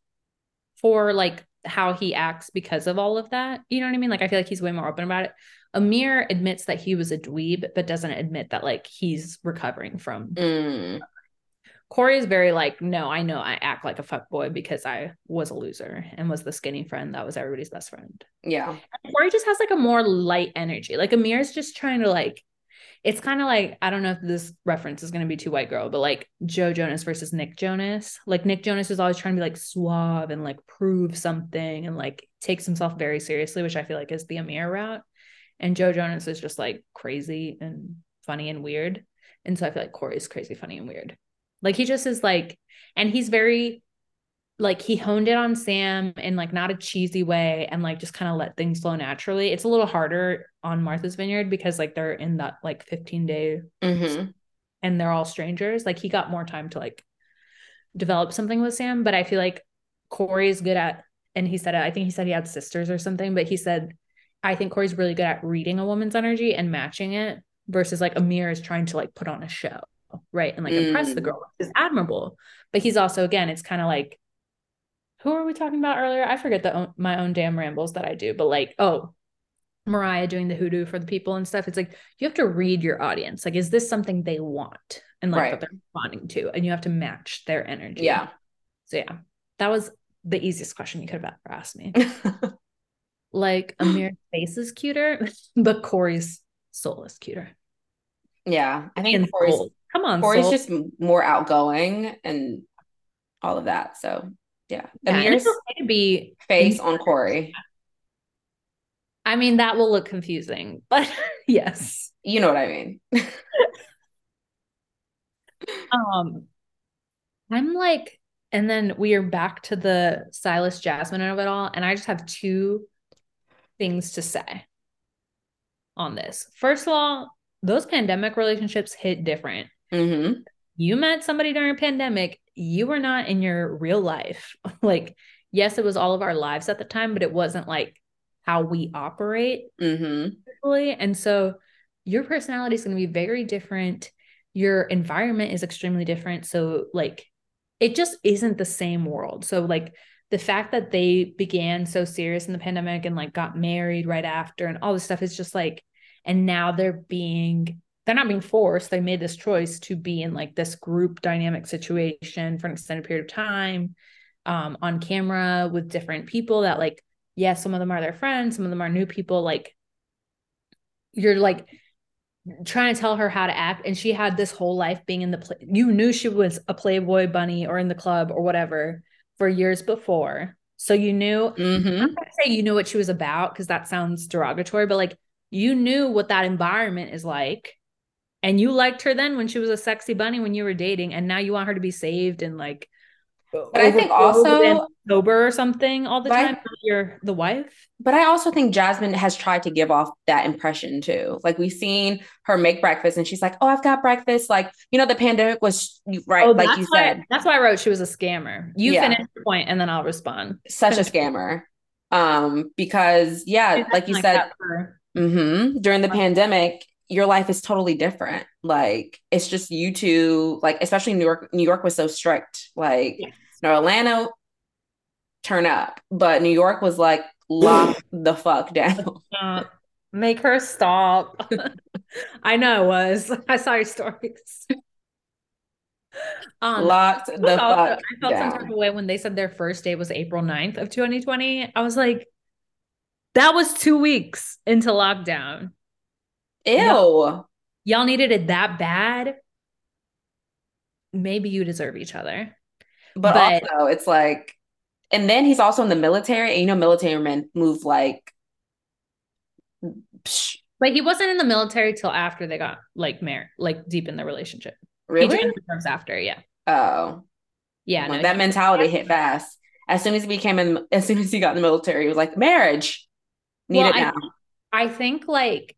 for like how he acts because of all of that. You know what I mean? Like I feel like he's way more open about it. Amir admits that he was a dweeb, but doesn't admit that like he's recovering from. Mm. Corey is very like, no, I know I act like a fuck boy because I was a loser and was the skinny friend that was everybody's best friend. Yeah. And Corey just has like a more light energy. Like Amir is just trying to like it's kind of like I don't know if this reference is going to be too white girl, but like Joe Jonas versus Nick Jonas. Like Nick Jonas is always trying to be like suave and like prove something and like takes himself very seriously, which I feel like is the Amir route. And Joe Jonas is just like crazy and funny and weird. And so I feel like Corey's crazy, funny, and weird. Like he just is like, and he's very like he honed it on Sam in like not a cheesy way and like just kind of let things flow naturally. It's a little harder on Martha's Vineyard because like they're in that like 15 day mm-hmm. and they're all strangers. Like he got more time to like develop something with Sam, but I feel like Corey's good at and he said I think he said he had sisters or something, but he said I think Corey's really good at reading a woman's energy and matching it versus like Amir is trying to like put on a show, right? And like mm. impress the mm. girl, which is admirable. But he's also again, it's kind of like who are we talking about earlier? I forget the own, my own damn rambles that I do, but like, oh, Mariah doing the hoodoo for the people and stuff. It's like you have to read your audience. Like, is this something they want and like right. what they're responding to? And you have to match their energy. Yeah. So yeah, that was the easiest question you could have ever asked me. like Amir's face is cuter, but Corey's soul is cuter. Yeah, I think and Corey's, come on, Corey's soul. just more outgoing and all of that. So yeah. yeah Amir's okay to be face on Corey. I mean, that will look confusing, but yes. You know what I mean. um I'm like, and then we are back to the Silas Jasmine of it all. And I just have two things to say on this. First of all, those pandemic relationships hit different. Mm-hmm. You met somebody during a pandemic, you were not in your real life. like, yes, it was all of our lives at the time, but it wasn't like how we operate. Mm-hmm. And so your personality is going to be very different. Your environment is extremely different. So, like, it just isn't the same world. So, like, the fact that they began so serious in the pandemic and like got married right after and all this stuff is just like, and now they're being they're not being forced. They made this choice to be in like this group dynamic situation for an extended period of time um, on camera with different people that like, yes, yeah, some of them are their friends, some of them are new people. Like, you're like trying to tell her how to act. And she had this whole life being in the play. You knew she was a Playboy bunny or in the club or whatever for years before. So you knew, mm-hmm. I'm not gonna say you knew what she was about because that sounds derogatory, but like you knew what that environment is like and you liked her then when she was a sexy bunny when you were dating and now you want her to be saved and like but I think also sober or something all the time. I, you're the wife. But I also think Jasmine has tried to give off that impression too. Like we've seen her make breakfast and she's like, "Oh, I've got breakfast." Like you know, the pandemic was right, oh, like you why, said. That's why I wrote she was a scammer. You yeah. finish the point and then I'll respond. Such a scammer. Um, because yeah, like you like said, mm-hmm, during the pandemic, your life is totally different. Like it's just you two, like especially New York, New York was so strict. Like yes. no Atlanta turn up, but New York was like lock the fuck down. Uh, make her stop. I know it was. I saw your stories. Um, Locked the fuck I felt down. some type of way when they said their first day was April 9th of 2020. I was like, that was two weeks into lockdown. Ew. Y'all, y'all needed it that bad. Maybe you deserve each other. But, but also, it's like, and then he's also in the military, and you know, military men move like. Psh. But he wasn't in the military till after they got like married, like deep in the relationship. Really? He joined the service after, yeah. Oh. Yeah. no, that mentality hit fast. As soon as he became in, as soon as he got in the military, he was like, marriage. Need well, it now. I, I think like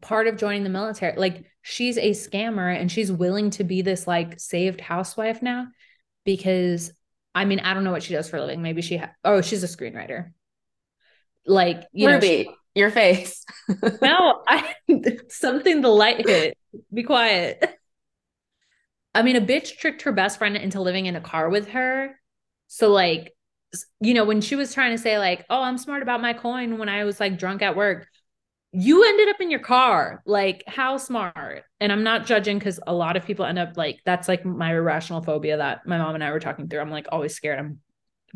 part of joining the military. Like she's a scammer and she's willing to be this like saved housewife now because I mean, I don't know what she does for a living. Maybe she ha- oh, she's a screenwriter. Like, you Ruby, know, she- your face. no, I something the light hit. Be quiet. I mean, a bitch tricked her best friend into living in a car with her. So like, you know, when she was trying to say like, "Oh, I'm smart about my coin," when I was like drunk at work, you ended up in your car. Like, how smart? And I'm not judging because a lot of people end up like that's like my irrational phobia that my mom and I were talking through. I'm like always scared I'm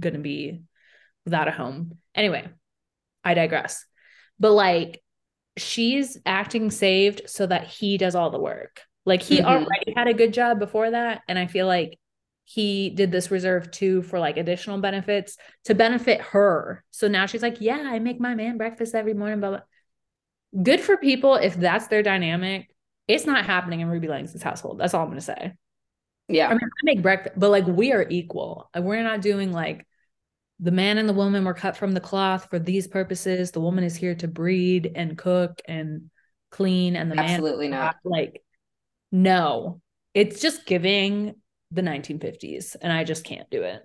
gonna be without a home. Anyway, I digress. But like, she's acting saved so that he does all the work. Like he mm-hmm. already had a good job before that. And I feel like he did this reserve too for like additional benefits to benefit her. So now she's like, yeah, I make my man breakfast every morning, blah, blah. Good for people if that's their dynamic. It's not happening in Ruby Langston's household. That's all I'm going to say. Yeah. I mean, I make breakfast, but like we are equal. We're not doing like the man and the woman were cut from the cloth for these purposes. The woman is here to breed and cook and clean, and the absolutely man not. Like no, it's just giving the 1950s, and I just can't do it.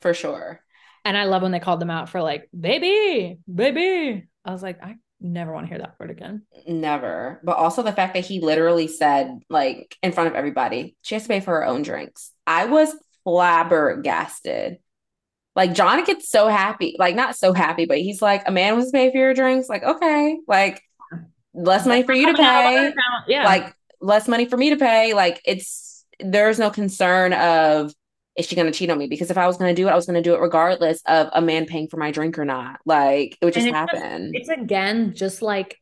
For sure. And I love when they called them out for like, baby, baby. I was like, I never want to hear that word again. Never. But also the fact that he literally said, like, in front of everybody, she has to pay for her own drinks. I was flabbergasted. Like, John gets so happy, like, not so happy, but he's like, a man was to pay for your drinks. Like, okay, like, less money for you to pay. Yeah. Like, less money for me to pay. Like it's there's no concern of is she going to cheat on me? Because if I was going to do it, I was going to do it regardless of a man paying for my drink or not. Like it would just it's happen. Just, it's again just like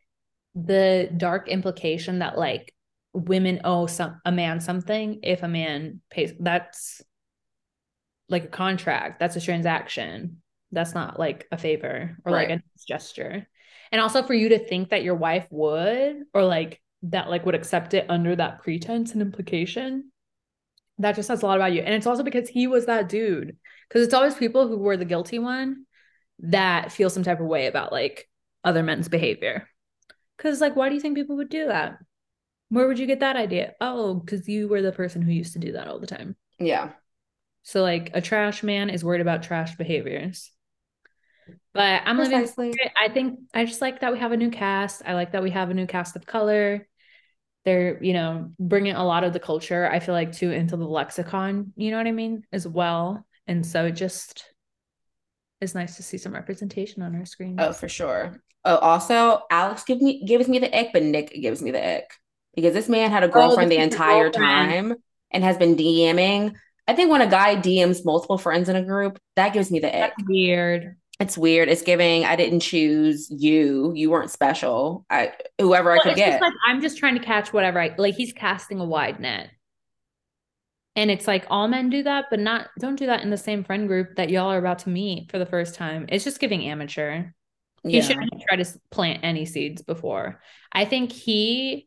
the dark implication that like women owe some a man something if a man pays. That's like a contract. That's a transaction. That's not like a favor or right. like a gesture. And also for you to think that your wife would or like that like would accept it under that pretense and implication that just says a lot about you. And it's also because he was that dude. Because it's always people who were the guilty one that feel some type of way about like other men's behavior. Because like why do you think people would do that? Where would you get that idea? Oh because you were the person who used to do that all the time. Yeah. So like a trash man is worried about trash behaviors. But i'm Precisely. living i think i just like that we have a new cast. I like that we have a new cast of color they're you know bringing a lot of the culture i feel like too into the lexicon you know what i mean as well. And so it just is nice to see some representation on our screen. Oh for sure. Oh also alex give me gives me the ick but nick gives me the ick. Because this man had a oh, girlfriend oh, the entire time and has been dming. I think when a guy dms multiple friends in a group that gives me the ick. That's weird it's weird. It's giving. I didn't choose you. You weren't special. I whoever well, I could get. Like, I'm just trying to catch whatever I like. He's casting a wide net, and it's like all men do that, but not don't do that in the same friend group that y'all are about to meet for the first time. It's just giving amateur. He yeah. shouldn't try to plant any seeds before. I think he.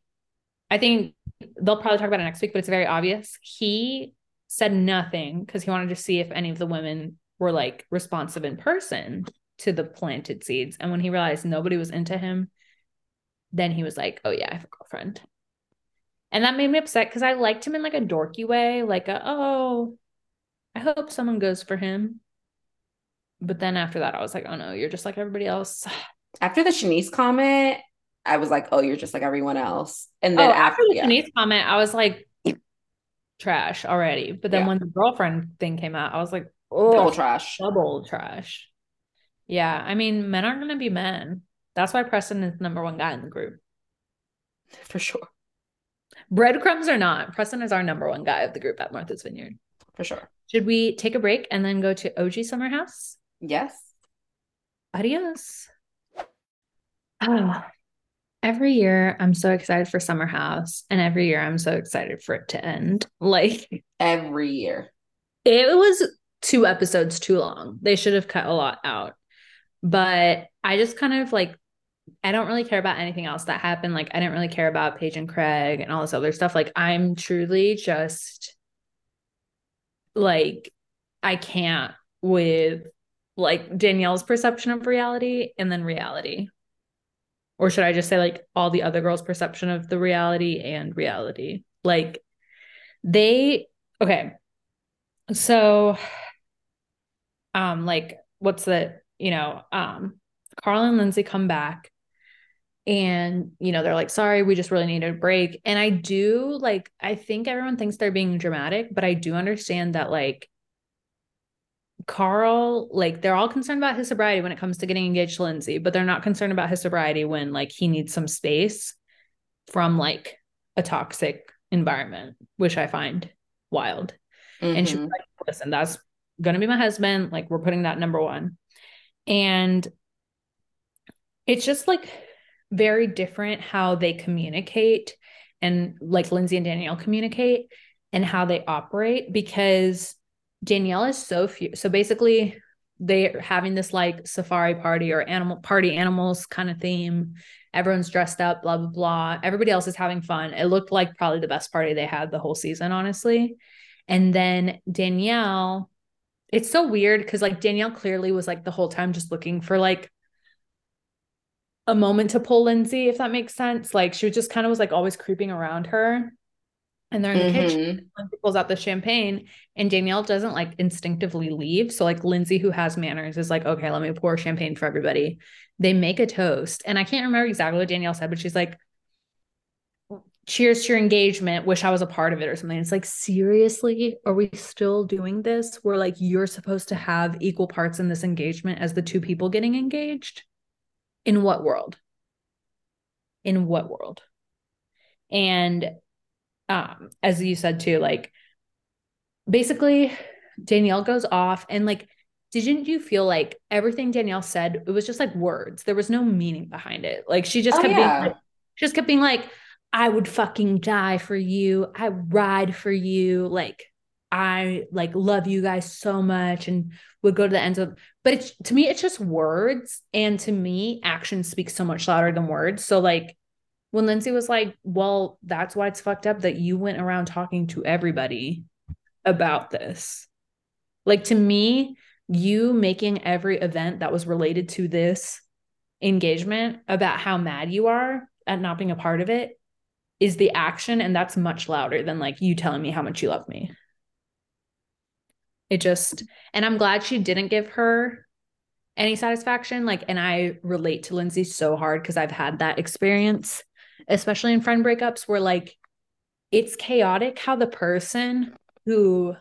I think they'll probably talk about it next week, but it's very obvious. He said nothing because he wanted to see if any of the women were like responsive in person to the planted seeds. And when he realized nobody was into him, then he was like, oh, yeah, I have a girlfriend. And that made me upset because I liked him in like a dorky way, like, a, oh, I hope someone goes for him. But then after that, I was like, oh no, you're just like everybody else. After the Shanice comment, I was like, oh, you're just like everyone else. And then oh, after, after, the yeah. Shanice comment, I was like, trash already. But then yeah. when the girlfriend thing came out, I was like, Oh, double trash. Double trash. Yeah. I mean, men aren't going to be men. That's why Preston is the number one guy in the group. For sure. Breadcrumbs or not, Preston is our number one guy of the group at Martha's Vineyard. For sure. Should we take a break and then go to OG Summer House? Yes. Adios. Oh, every year I'm so excited for Summer House, and every year I'm so excited for it to end. Like every year. It was two episodes too long. They should have cut a lot out. But I just kind of like I don't really care about anything else that happened. Like I didn't really care about Paige and Craig and all this other stuff. Like I'm truly just like I can't with like Danielle's perception of reality and then reality. or should I just say like all the other girls' perception of the reality and reality? Like they okay. So um like what's the you know um Carl and Lindsay come back and you know they're like sorry we just really need a break and I do like I think everyone thinks they're being dramatic but I do understand that like Carl, like they're all concerned about his sobriety when it comes to getting engaged to Lindsay, but they're not concerned about his sobriety when like he needs some space from like a toxic environment, which I find wild. Mm-hmm. And she's like, listen, that's gonna be my husband. Like we're putting that number one. And it's just like very different how they communicate and like Lindsay and Danielle communicate and how they operate because Danielle is so few. So basically, they're having this like safari party or animal party animals kind of theme. Everyone's dressed up, blah, blah, blah. Everybody else is having fun. It looked like probably the best party they had the whole season, honestly. And then Danielle, it's so weird because like Danielle clearly was like the whole time just looking for like a moment to pull Lindsay, if that makes sense. Like she was just kind of was like always creeping around her and they're in the mm-hmm. kitchen. Lindsay pulls out the champagne, and Danielle doesn't like instinctively leave. So like Lindsay, who has manners, is like, okay, let me pour champagne for everybody. They make a toast, and I can't remember exactly what Danielle said, but she's like, "Cheers to your engagement." Wish I was a part of it or something. It's like, seriously, are we still doing this? Where like you're supposed to have equal parts in this engagement as the two people getting engaged? In what world? In what world? And um, as you said too, like basically Danielle goes off and like didn't you feel like everything Danielle said, it was just like words. There was no meaning behind it. Like she just oh, kept yeah. being like, she just kept being like, I would fucking die for you. I ride for you. Like I like love you guys so much and would go to the ends of but it's to me it's just words and to me action speaks so much louder than words. So like when Lindsay was like, Well, that's why it's fucked up that you went around talking to everybody about this. Like to me, you making every event that was related to this engagement about how mad you are at not being a part of it is the action. And that's much louder than like you telling me how much you love me. It just, and I'm glad she didn't give her any satisfaction. Like, and I relate to Lindsay so hard because I've had that experience especially in friend breakups where like it's chaotic how the person who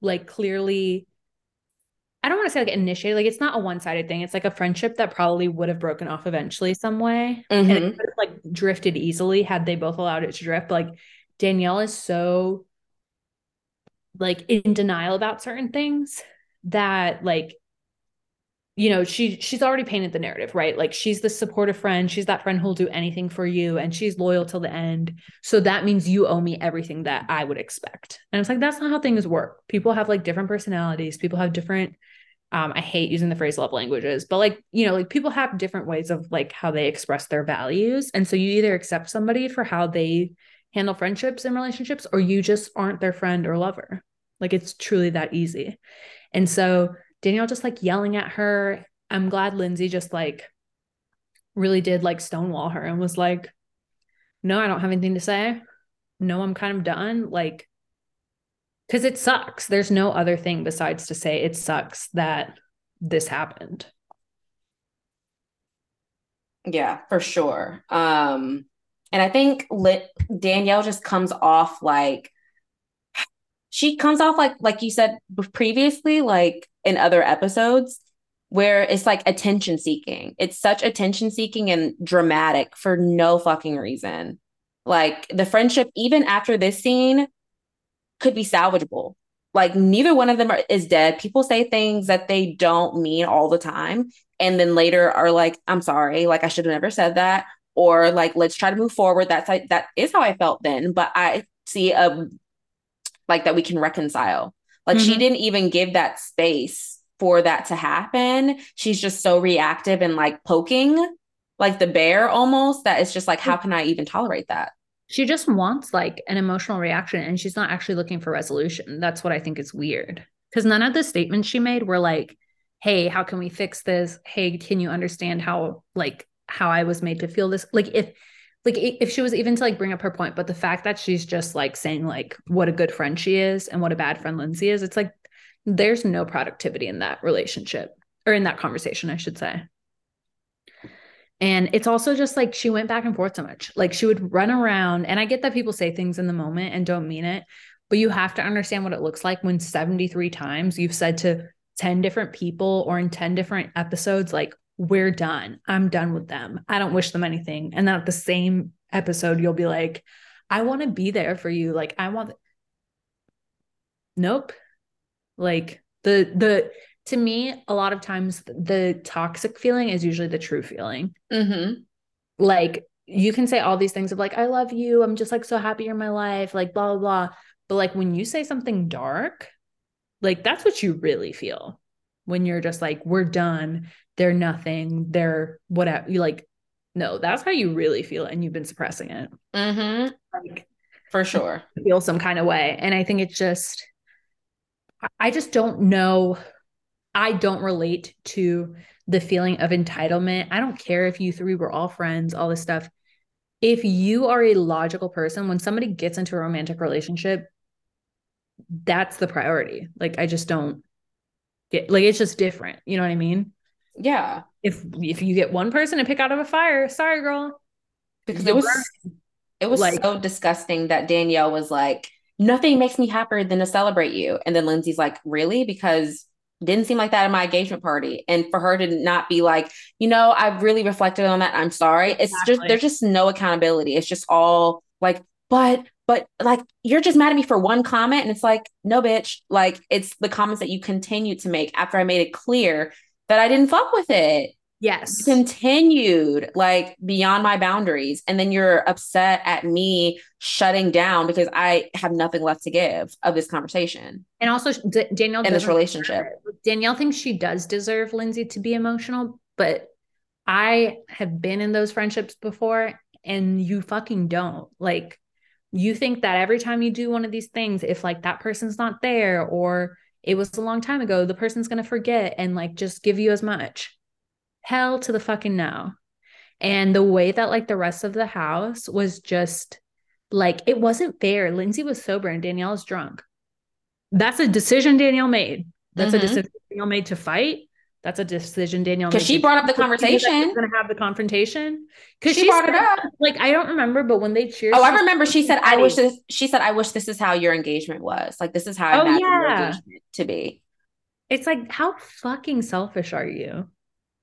like clearly I don't want to say like initiated, like it's not a one-sided thing. It's like a friendship that probably would have broken off eventually some way. Mm-hmm. And it could have like drifted easily had they both allowed it to drift. Like Danielle is so like in denial about certain things that like you know she she's already painted the narrative right? Like she's the supportive friend. She's that friend who'll do anything for you and she's loyal till the end. So that means you owe me everything that i would expect. And it's like that's not how things work. People have like different personalities. People have different um i hate using the phrase love languages but like you know like people have different ways of like how they express their values. And so you either accept somebody for how they handle friendships and relationships or you just aren't their friend or lover. Like it's truly that easy. And so Danielle just like yelling at her. I'm glad Lindsay just like really did like stonewall her and was like, no, I don't have anything to say. No, I'm kind of done. Like, because it sucks. There's no other thing besides to say it sucks that this happened. Yeah, for sure. Um, and I think Lit- Danielle just comes off like she comes off like like you said previously like in other episodes where it's like attention seeking. It's such attention seeking and dramatic for no fucking reason. Like the friendship even after this scene could be salvageable. Like neither one of them are, is dead. People say things that they don't mean all the time and then later are like i'm sorry like i should have never said that or like let's try to move forward. That's like that is how i felt then but i see a like that we can reconcile. Like mm-hmm. she didn't even give that space for that to happen. She's just so reactive and like poking like the bear almost that it's just like how can I even tolerate that? She just wants like an emotional reaction and she's not actually looking for resolution. That's what I think is weird. Cuz none of the statements she made were like, "Hey, how can we fix this? Hey, can you understand how like how I was made to feel this. Like if like if she was even to like bring up her point, but the fact that she's just like saying like what a good friend she is and what a bad friend Lindsay is, it's like there's no productivity in that relationship or in that conversation, I should say. And it's also just like she went back and forth so much. Like she would run around, and I get that people say things in the moment and don't mean it, but you have to understand what it looks like when 73 times you've said to 10 different people or in 10 different episodes, like, we're done. I'm done with them. I don't wish them anything. And then at the same episode, you'll be like, I want to be there for you. Like, I want. Nope. Like the the to me, a lot of times the toxic feeling is usually the true feeling. Mm-hmm. Like you can say all these things of like, I love you. I'm just like so happy you're in my life, like blah, blah, blah. But like when you say something dark, like that's what you really feel when you're just like, we're done. They're nothing. They're whatever. You like, no, that's how you really feel. And you've been suppressing it. Mm-hmm. Like, for sure. Feel some kind of way. And I think it's just, I just don't know I don't relate to the feeling of entitlement. I don't care if you three were all friends, all this stuff. If you are a logical person, when somebody gets into a romantic relationship, that's the priority. Like I just don't get like it's just different. You know what I mean? Yeah. If if you get one person to pick out of a fire, sorry girl. Because it was it was like, so disgusting that Danielle was like, nothing makes me happier than to celebrate you. And then Lindsay's like, really? Because didn't seem like that in my engagement party. And for her to not be like, you know, I've really reflected on that. I'm sorry. It's exactly. just, there's just no accountability. It's just all like, but, but like, you're just mad at me for one comment. And it's like, no, bitch. Like, it's the comments that you continue to make after I made it clear that I didn't fuck with it. Yes. Continued like beyond my boundaries. And then you're upset at me shutting down because I have nothing left to give of this conversation. And also, D- Danielle in this relationship. Danielle thinks she does deserve Lindsay to be emotional, but I have been in those friendships before and you fucking don't. Like, you think that every time you do one of these things, if like that person's not there or it was a long time ago, the person's going to forget and like just give you as much hell to the fucking no. And the way that like the rest of the house was just like it wasn't fair. Lindsay was sober and Danielle is drunk. That's a decision Danielle made. That's mm-hmm. a decision Danielle made to fight. That's a decision Danielle because she brought up the conversation. Going to have the confrontation because she, she, brought said, it up. Like I don't remember, but when they cheered, oh, I remember. She said, "I wish this." She said, "I wish this is how your engagement was. Like this is how I oh, imagine yeah. your engagement to be." It's like how fucking selfish are you?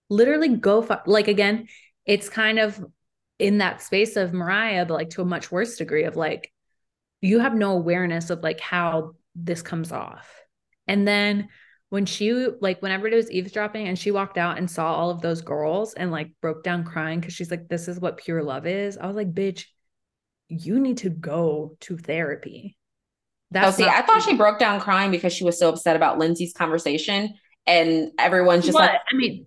literally go fu- like again it's kind of in that space of mariah but like to a much worse degree of like you have no awareness of like how this comes off and then when she like whenever it was eavesdropping and she walked out and saw all of those girls and like broke down crying because she's like this is what pure love is i was like bitch you need to go to therapy. That's oh, see, I thought she broke down crying because she was so upset about Lindsay's conversation, and everyone's just what? like, I mean,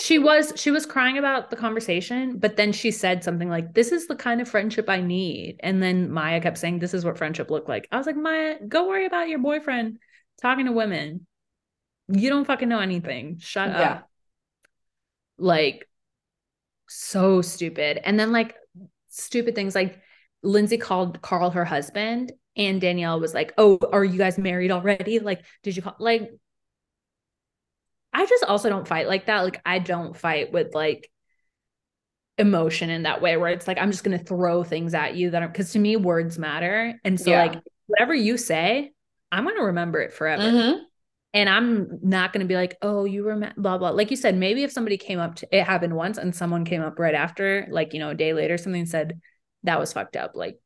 she was she was crying about the conversation but then she said something like this is the kind of friendship i need. And then maya kept saying this is what friendship looked like. I was like maya go worry about your boyfriend talking to women you don't fucking know anything shut yeah. up like so stupid and then like stupid things like lindsay called carl her husband and danielle was like oh are you guys married already like did you call like I just also don't fight like that. Like I don't fight with like emotion in that way where it's like I'm just going to throw things at you that are cuz to me words matter. And so yeah. like whatever you say, I'm going to remember it forever. Mm-hmm. And I'm not going to be like, "Oh, you remember blah blah." Like you said, maybe if somebody came up to it happened once and someone came up right after, like, you know, a day later something said that was fucked up. Like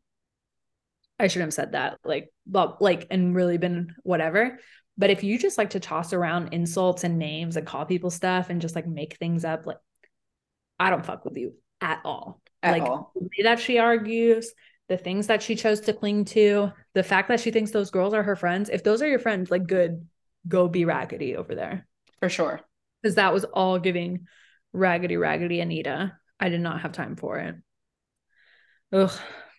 I shouldn't have said that. Like, blah, like, and really been whatever. But if you just like to toss around insults and names and call people stuff and just like make things up, like I don't fuck with you at all. At like all. the way that she argues, the things that she chose to cling to, the fact that she thinks those girls are her friends. If those are your friends, like good, go be raggedy over there. For sure. Because that was all giving raggedy, raggedy Anita. I did not have time for it. Ugh.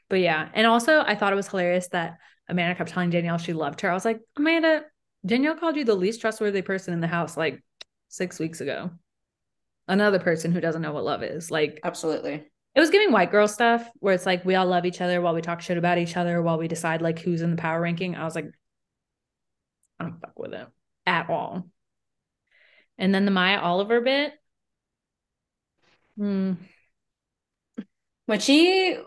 But yeah. And also I thought it was hilarious that Amanda kept telling Danielle she loved her. I was like, Amanda, Danielle called you the least trustworthy person in the house like six weeks ago. another person who doesn't know what love is. Like absolutely. It was giving white girl stuff where it's like we all love each other while we talk shit about each other while we decide like who's in the power ranking. I was like, I don't fuck with it at all. And then the Mya Oliver bit. Hmm. When she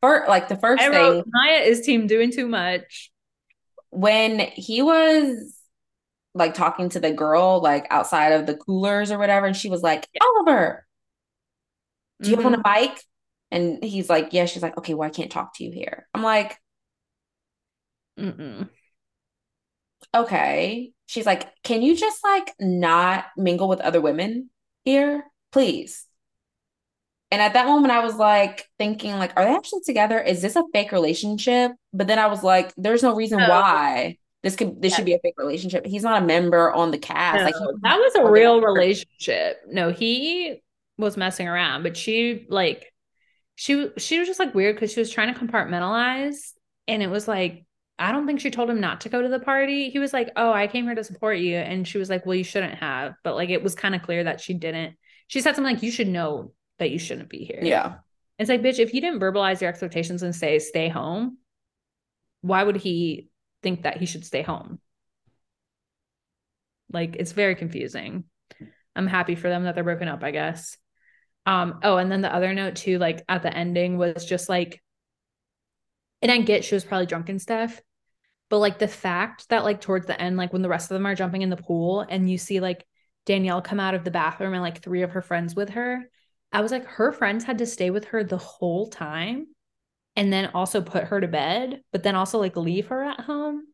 for like the first I thing wrote, Mya is team doing too much. When he was like talking to the girl like outside of the coolers or whatever, and she was like, yeah. Oliver, do you mm-hmm. on a bike? And he's like, Yeah. She's like, Okay, well, I can't talk to you here. I'm like, Mm-mm. Okay. She's like, Can you just like not mingle with other women here, please? And at that moment, I was like thinking, like, are they actually together? Is this a fake relationship? But then I was like, there's no reason no. why this could this should be a fake relationship. He's not a member on the cast. No, like that was a real relationship. No, he was messing around, but she like she she was just like weird because she was trying to compartmentalize, and it was like I don't think she told him not to go to the party. He was like, "Oh, I came here to support you," and she was like, "Well, you shouldn't have." But like it was kind of clear that she didn't. She said something like, "You should know that you shouldn't be here." Yeah. It's like, bitch, if you didn't verbalize your expectations and say stay home, why would he think that he should stay home? Like it's very confusing. I'm happy for them that they're broken up, I guess. Um, oh, and then the other note too, like at the ending was just like, and I get she was probably drunk and stuff, but like the fact that like towards the end, like when the rest of them are jumping in the pool and you see like Danielle come out of the bathroom and like three of her friends with her, I was like, her friends had to stay with her the whole time and then also put her to bed, but then also like leave her at home.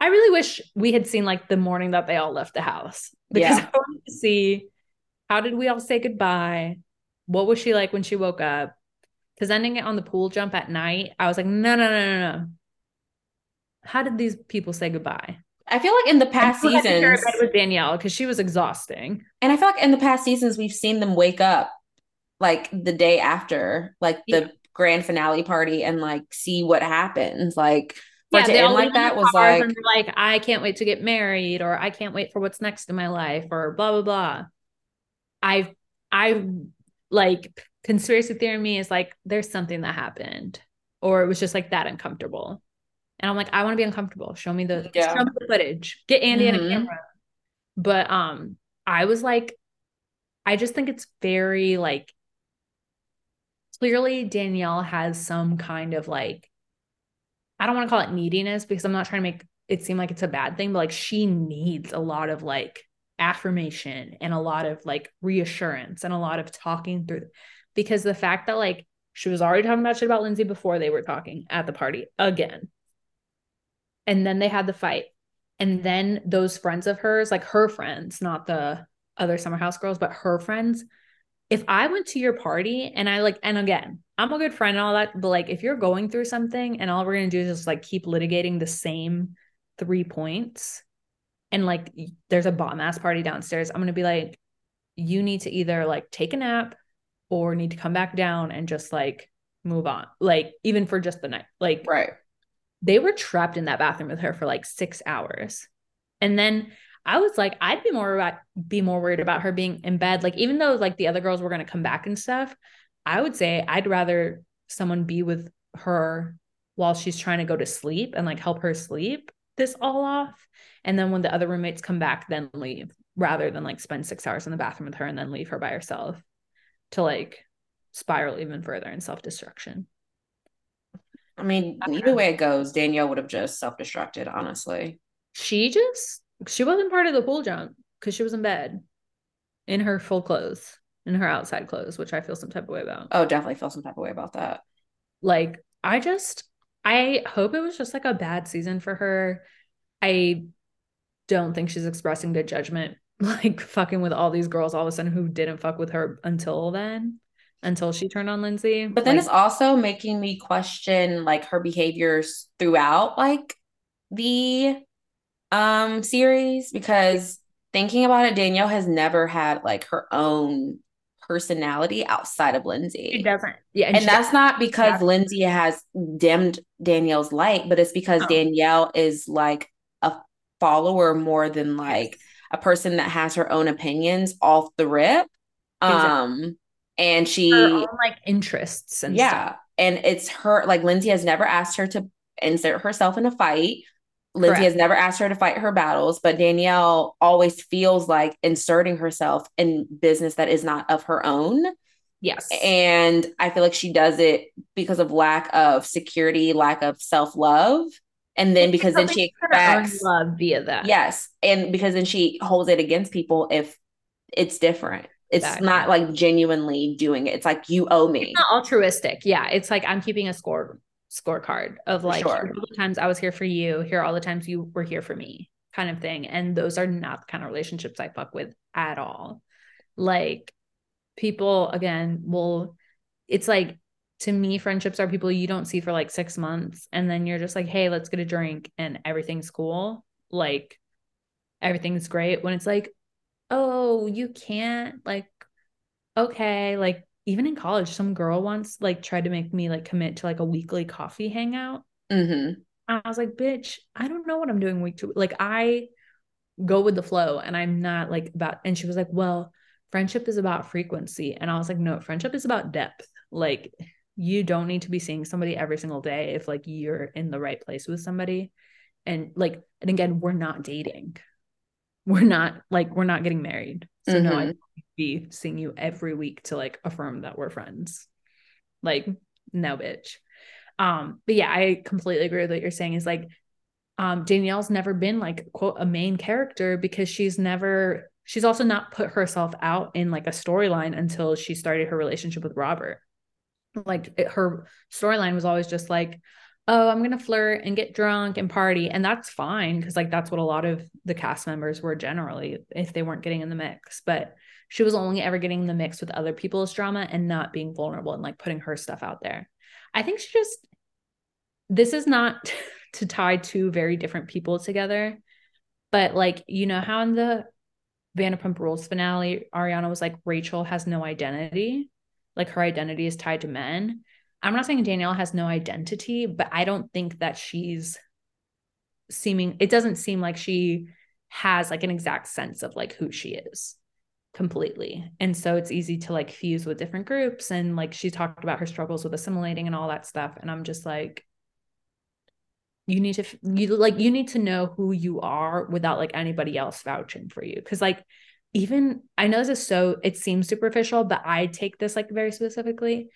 I really wish we had seen like the morning that they all left the house because yeah. I wanted to see how did we all say goodbye? what was she like when she woke up? Because ending it on the pool jump at night, I was like, no, no, no, no, no. How did these people say goodbye? I feel like in the past seasons with Danielle because she was exhausting. And I feel like in the past seasons we've seen them wake up like the day after, like the yeah. grand finale party, and like see what happens. Like for yeah, to end like that was like like I can't wait to get married, or I can't wait for what's next in my life, or blah blah blah. I I like conspiracy theory me is like there's something that happened or it was just like that uncomfortable and i'm like i want to be uncomfortable show me the, yeah. show me the footage get andy mm-hmm. in a camera but um i was like i just think it's very like clearly danielle has some kind of like i don't want to call it neediness because i'm not trying to make it seem like it's a bad thing but like she needs a lot of like affirmation and a lot of like reassurance and a lot of talking through because the fact that like she was already talking about shit about Lindsay before they were talking at the party again. And then they had the fight. And then those friends of hers, like her friends, not the other summer house girls, but her friends. If I went to your party and I like, and again, I'm a good friend and all that, but like if you're going through something and all we're gonna do is just like keep litigating the same three points, and like there's a bomb ass party downstairs, I'm gonna be like, you need to either like take a nap or need to come back down and just like move on. Like even for just the night. Like right. They were trapped in that bathroom with her for like six hours. And then I was like, I'd be more about be more worried about her being in bed. Like, even though like the other girls were gonna come back and stuff, I would say I'd rather someone be with her while she's trying to go to sleep and like help her sleep this all off and then when the other roommates come back then leave rather than like spend six hours in the bathroom with her and then leave her by herself to like spiral even further in self-destruction. I mean either way it goes danielle would have just self-destructed honestly. She just she wasn't part of the pool jump because she was in bed in her full clothes in her outside clothes which i feel some type of way about. Oh definitely feel some type of way about that. Like i just i hope it was just like a bad season for her. I don't think she's expressing good judgment, like fucking with all these girls all of a sudden who didn't fuck with her until then, until she turned on Lindsay. But then like, it's also making me question like her behaviors throughout like the um series because thinking about it, Danielle has never had like her own personality outside of Lindsay. She doesn't. Yeah. And, and that's doesn't. not because. Lindsay has dimmed Danielle's light, but it's because oh. Danielle is like a follower more than like a person that has her own opinions off the rip. Um, and she own, like interests and yeah, stuff. and it's her like Lindsay has never asked her to insert herself in a fight. Lindsay Correct. has never asked her to fight her battles, but Danielle always feels like inserting herself in business that is not of her own. Yes. And I feel like she does it because of lack of security, lack of self love. And then because then she expects love via that. Yes. And because then she holds it against people if it's different. It's exactly. not like genuinely doing it. It's like you owe me. It's not altruistic. Yeah. It's like I'm keeping a score scorecard of like sure. all the times I was here for you, here are all the times you were here for me, kind of thing. And those are not the kind of relationships I fuck with at all. Like people again will it's like to me friendships are people you don't see for like 6 months and then you're just like, "Hey, let's get a drink and everything's cool." Like everything's great when it's like, "Oh, you can't like okay, like even in college, some girl once like tried to make me like commit to like a weekly coffee hangout. Mm-hmm. I was like, bitch, I don't know what I'm doing week to. Like I go with the flow and I'm not like about and she was like, well, friendship is about frequency. And I was like, no, friendship is about depth. Like you don't need to be seeing somebody every single day if like you're in the right place with somebody. And like, and again, we're not dating. We're not like we're not getting married. So mm-hmm. no, I mm-hmm be seeing you every week to like affirm that we're friends. Like, no, bitch. Um, but yeah, I completely agree with what you're saying is like um Danielle's never been like quote a main character because she's never she's also not put herself out in like a storyline until she started her relationship with Robert. Like it, her storyline was always just like, oh, I'm gonna flirt and get drunk and party, and that's fine because like that's what a lot of the cast members were generally if they weren't getting in the mix. But she was only ever getting in the mix with other people's drama and not being vulnerable and like putting her stuff out there. I think she just this is not to tie two very different people together, but like you know how in the Vanderpump Rules finale, Ariana was like Rachel has no identity, like her identity is tied to men. I'm not saying Danielle has no identity, but I don't think that she's seeming it doesn't seem like she has like an exact sense of like who she is completely. And so it's easy to like fuse with different groups. And like she talked about her struggles with assimilating and all that stuff. And I'm just like, you need to you like you need to know who you are without like anybody else vouching for you because like even i know this is so it seems superficial but i take this like very specifically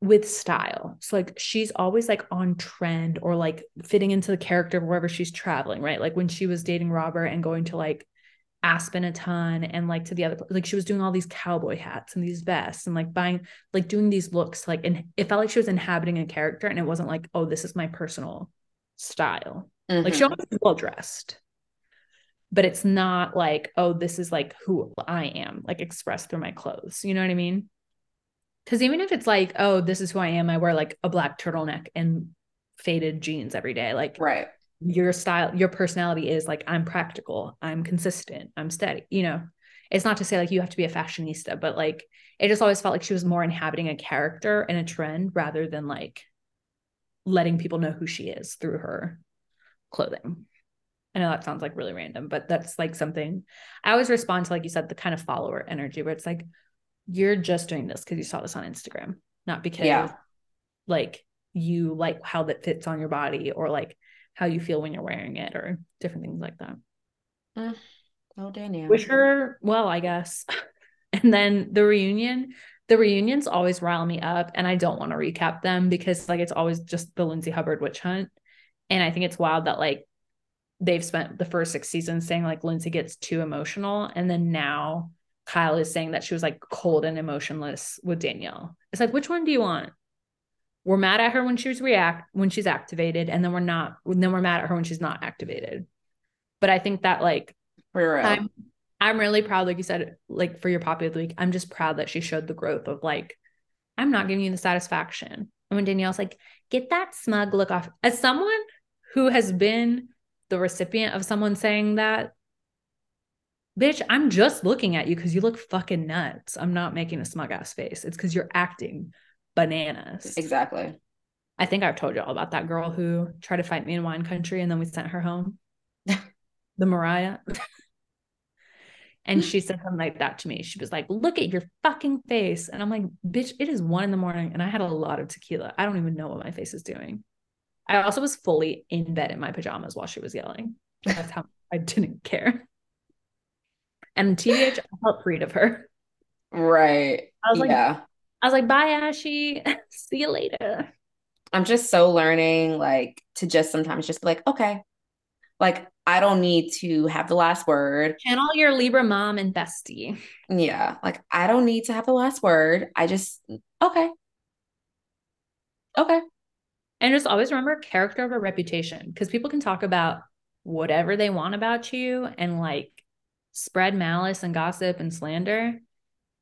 with style so like she's always like on trend or like fitting into the character wherever she's traveling right like when she was dating robert and going to like Aspen a ton and like to the other like she was doing all these cowboy hats and these vests and like buying like doing these looks like and it felt like she was inhabiting a character and it wasn't like oh this is my personal style mm-hmm. like she mm-hmm. always well dressed but it's not like oh this is like who I am like expressed through my clothes. You know what I mean? Because even if it's like oh this is who I am I wear like a black turtleneck and faded jeans every day. Like right. your style your personality is like i'm practical i'm consistent i'm steady you know? It's not to say like you have to be a fashionista but like it just always felt like she was more inhabiting a character and a trend rather than like letting people know who she is through her clothing i know that sounds like really random but that's like something i always respond to like you said the kind of follower energy where it's like you're just doing this because you saw this on instagram not because yeah. like you like how that fits on your body or like how you feel when you're wearing it or different things like that. Uh, well, Danielle. Wish her well, I guess. and then the reunion, the reunions always rile me up, and I don't want to recap them because like it's always just the Lindsay Hubbard witch hunt. And I think it's wild that like they've spent the first six seasons saying like Lindsay gets too emotional, and then now Kyle is saying that she was like cold and emotionless with Danielle. It's like, which one do you want? we're mad at her when she's react when she's activated and then we're not then we're mad at her when she's not activated but i think that like i'm i'm really proud like you said like for your poppy of the week i'm just proud that she showed the growth of like i'm not giving you the satisfaction and when danielle's like get that smug look off as someone who has been the recipient of someone saying that bitch i'm just looking at you because you look fucking nuts i'm not making a smug ass face it's because you're acting bananas. Exactly. I think I've told you all about that girl who tried to fight me in wine country and then we sent her home. the Mariah. And she said something like that to me. She was like, Look at your fucking face. And I'm like, Bitch, it is one in the morning and I had a lot of tequila. I don't even know what my face is doing. I also was fully in bed in my pajamas while she was yelling. That's how I didn't care. And TBH, I felt freed of her. Right. I was like, yeah. I was like, bye, Ashy. See you later. I'm just so learning, like, to just sometimes just be like, okay, like, I don't need to have the last word. Channel your Libra mom and bestie. Yeah. Like, I don't need to have the last word. I just, okay. Okay. And just always remember character over reputation because people can talk about whatever they want about you and like spread malice and gossip and slander.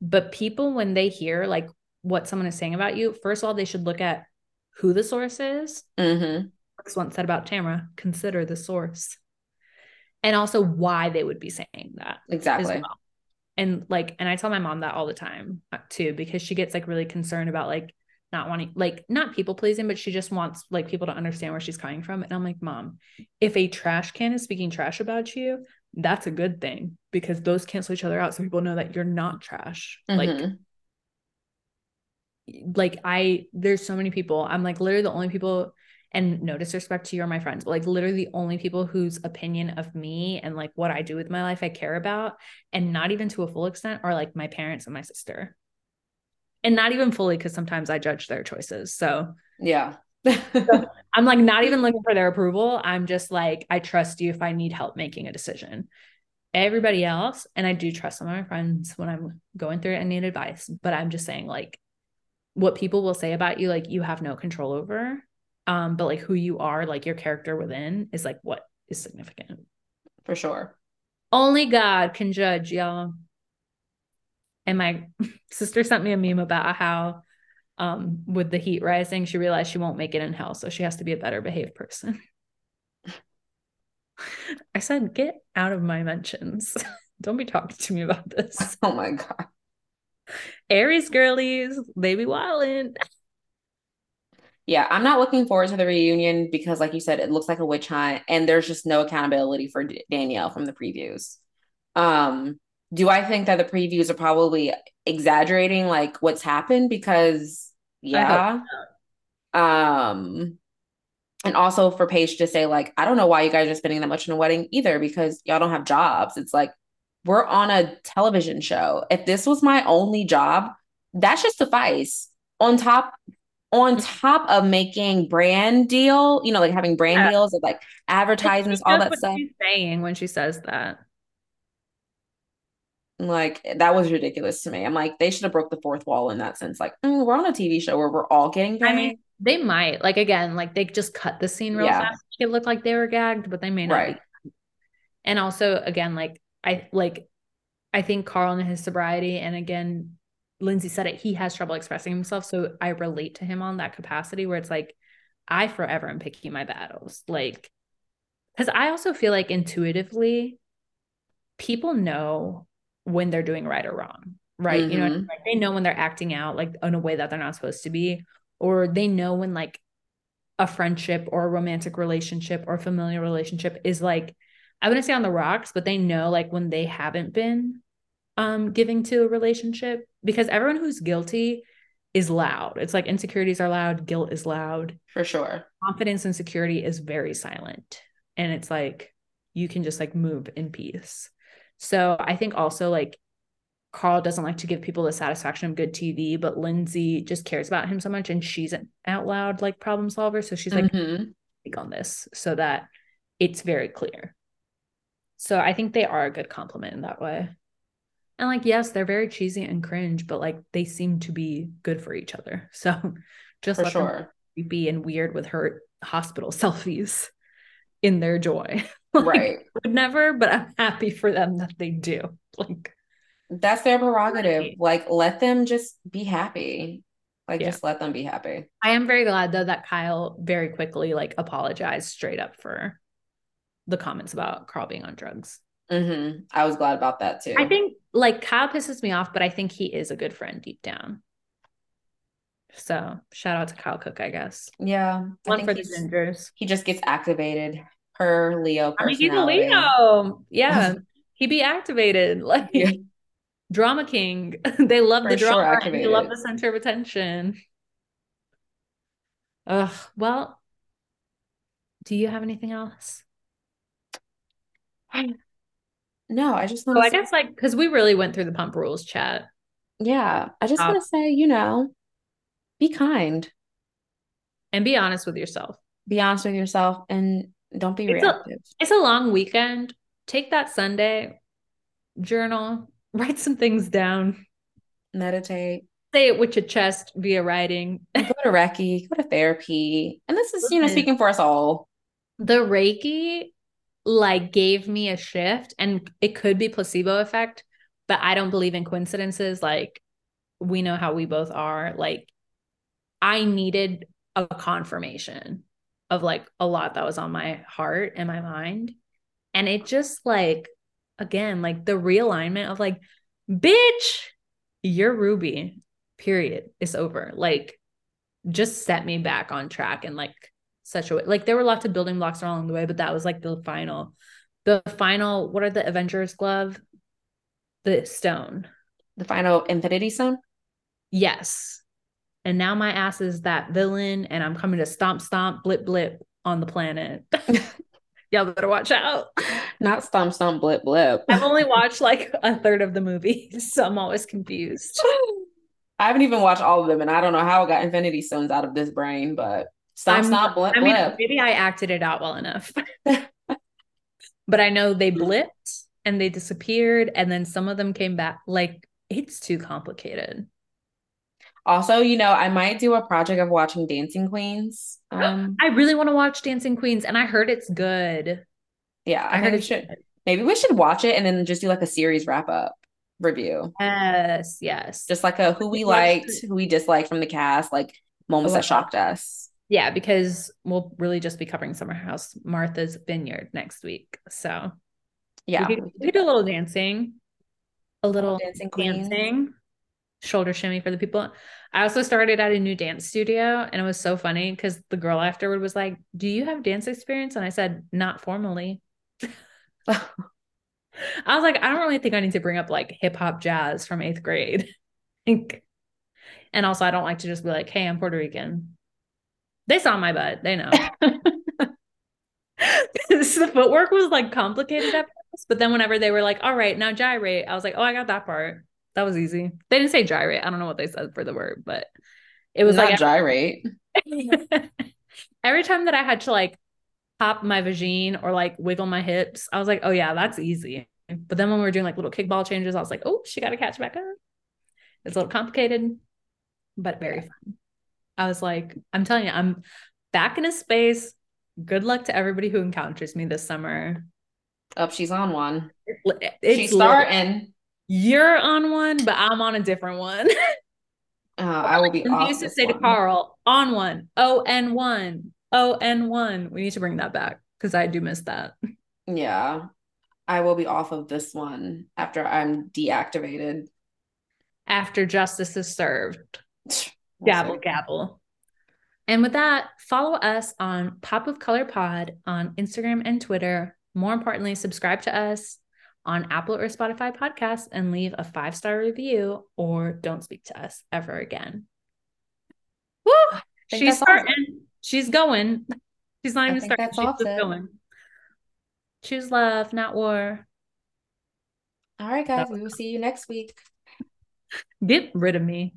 But people, when they hear like what someone is saying about you, first of all, they should look at who the source is. Mm-hmm. Once said about Tamara, consider the source. And also why they would be saying that. Exactly. Well. And like, and I tell my mom that all the time uh, too, because she gets like really concerned about like not wanting, like, not people pleasing, but she just wants like people to understand where she's coming from. And I'm like, mom, if a trash can is speaking trash about you, that's a good thing because those cancel each other out. So people know that you're not trash. Mm-hmm. Like, like I there's so many people. I'm like literally the only people and no disrespect to you or my friends, but like literally the only people whose opinion of me and like what I do with my life I care about, and not even to a full extent, are like my parents and my sister. And not even fully because sometimes I judge their choices. So yeah. so I'm like not even looking for their approval. I'm just like, I trust you if I need help making a decision. Everybody else, and I do trust some of my friends when I'm going through it and need advice, but I'm just saying, like, what people will say about you like you have no control over um but like who you are like your character within is like what is significant for sure only god can judge y'all and my sister sent me a meme about how um with the heat rising she realized she won't make it in hell so she has to be a better behaved person i said get out of my mentions don't be talking to me about this oh my god Aries girlies, baby wildin'. Yeah, I'm not looking forward to the reunion because, like you said, it looks like a witch hunt, and there's just no accountability for D- Danielle from the previews. Um, do I think that the previews are probably exaggerating like what's happened? Because yeah, um, and also for Paige to say like, I don't know why you guys are spending that much on a wedding either because y'all don't have jobs. It's like we're on a television show. If this was my only job, that should suffice. On top on top of making brand deal, you know, like having brand yeah. deals of like advertisements, all that stuff. Saying when she says that. Like that was ridiculous to me. I'm like, they should have broke the fourth wall in that sense. Like, mm, we're on a TV show where we're all getting paid. I mean, they might like again, like they just cut the scene real yeah. fast. It looked like they were gagged, but they may not. Right. Be. And also, again, like I like I think Carl and his sobriety, and again, Lindsay said it, he has trouble expressing himself. So I relate to him on that capacity where it's like, I forever am picking my battles. Like, because I also feel like intuitively, people know when they're doing right or wrong, right? Mm-hmm. You know, mm-hmm. like they know when they're acting out like in a way that they're not supposed to be, or they know when like a friendship or a romantic relationship or a familiar relationship is like I wouldn't say on the rocks, but they know like when they haven't been um giving to a relationship because everyone who's guilty is loud. It's like insecurities are loud, guilt is loud. For sure. Confidence and security is very silent. And it's like you can just like move in peace. So I think also like Carl doesn't like to give people the satisfaction of good TV, but Lindsay just cares about him so much and she's an out loud like problem solver. So she's like mm-hmm. on this so that it's very clear. So I think they are a good compliment in that way. And like, yes, they're very cheesy and cringe, but like they seem to be good for each other. So just for let sure. creepy and weird with her hospital selfies in their joy. like, right. Would never, but I'm happy for them that they do. Like that's their prerogative. Right. Like let them just be happy. Like yeah. just let them be happy. I am very glad though that Kyle very quickly like apologized straight up for the comments about Carl being on drugs. Mm-hmm. I was glad about that too. I think like Kyle pisses me off, but I think he is a good friend deep down. So shout out to Kyle Cooke, I guess. Yeah. One for the gingers. He just gets activated. Her Leo personality. I mean, he's a Leo. Yeah. he be activated. Like yeah. drama king. they love For the drama. Sure they love the center of attention. Ugh. Well, do you have anything else? No, I just want. Well, I say- guess like because we really went through the pump rules chat. Yeah, I just uh, want to say, you know, be kind and be honest with yourself. Be honest with yourself and don't be it's reactive. A, it's a long weekend. Take that Sunday, journal, write some things down, meditate, say it with your chest via writing. go to Reiki, go to therapy. And this is, you know, speaking for us all. The Reiki like gave me a shift and it could be placebo effect, but I don't believe in coincidences. Like we know how we both are. Like I needed a confirmation of like a lot that was on my heart and my mind. And it just like, again, like the realignment of like, bitch, you're Ruby, period. It's over. Like, just set me back on track and like such a way. Like, there were lots of building blocks along the way, but that was like the final, the final, what are the Avengers glove? The stone. The final Infinity Stone? Yes and now my ass is that villain and I'm coming to stomp stomp blip blip on the planet. Y'all better watch out. Not stomp stomp blip blip. I've only watched like a third of the movie, so I'm always confused. I haven't even watched all of them, and I don't know how I got Infinity Stones out of this brain, but stomp stomp blip I mean, blip. Maybe I acted it out well enough. but I know they mm-hmm. blipped and they disappeared, and then some of them came back. Like it's too complicated. Also, you know, I might do a project of watching Dancing Queens. Um, I really want to watch Dancing Queens, and I heard it's good. Yeah, I, I heard it should. Good. Maybe we should watch it and then just do like a series wrap up review. Yes, yes. Just like a who we liked, who we disliked from the cast, like moments that shocked us. Yeah, because we'll really just be covering Summer House Martha's Vineyard next week. So yeah, we could, we could do a little dancing, a little dancing, dancing shoulder shimmy for the people. I also started at a new dance studio and it was so funny because the girl afterward was like, Do you have dance experience? And I said, Not formally. I was like, I don't really think I need to bring up like hip hop jazz from eighth grade. and also, I don't like to just be like, Hey, I'm Puerto Rican. They saw my butt, they know. the footwork was like complicated at first, but then whenever they were like, All right, now gyrate, I was like, Oh, I got that part. That was easy. They didn't say gyrate. I don't know what they said for the word, but it was Not like gyrate. every time that I had to like pop my vagine or like wiggle my hips, I was like, oh yeah, that's easy. But then when we were doing like little kickball changes, I was like, oh, she got to catch back up. It's a little complicated, but very fun. I was like, I'm telling you, I'm back in a space. Good luck to everybody who encounters me this summer. Up, oh, she's on one. It's she's starting. You're on one, but I'm on a different one. uh, I will be. I used to say one. to Carl, on one, O N one, O N one. We need to bring that back because I do miss that. Yeah, I will be off of this one after I'm deactivated. After justice is served. We'll see. And with that, follow us on Pop of Color Pod on Instagram and Twitter. More importantly, subscribe to us on Apple or Spotify podcasts and leave a five star review or don't speak to us ever again. Woo! She's starting. Awesome. She's going. She's not even starting. She's awesome. just going. Choose love, not war. All right, guys. We will see you next week. Get rid of me.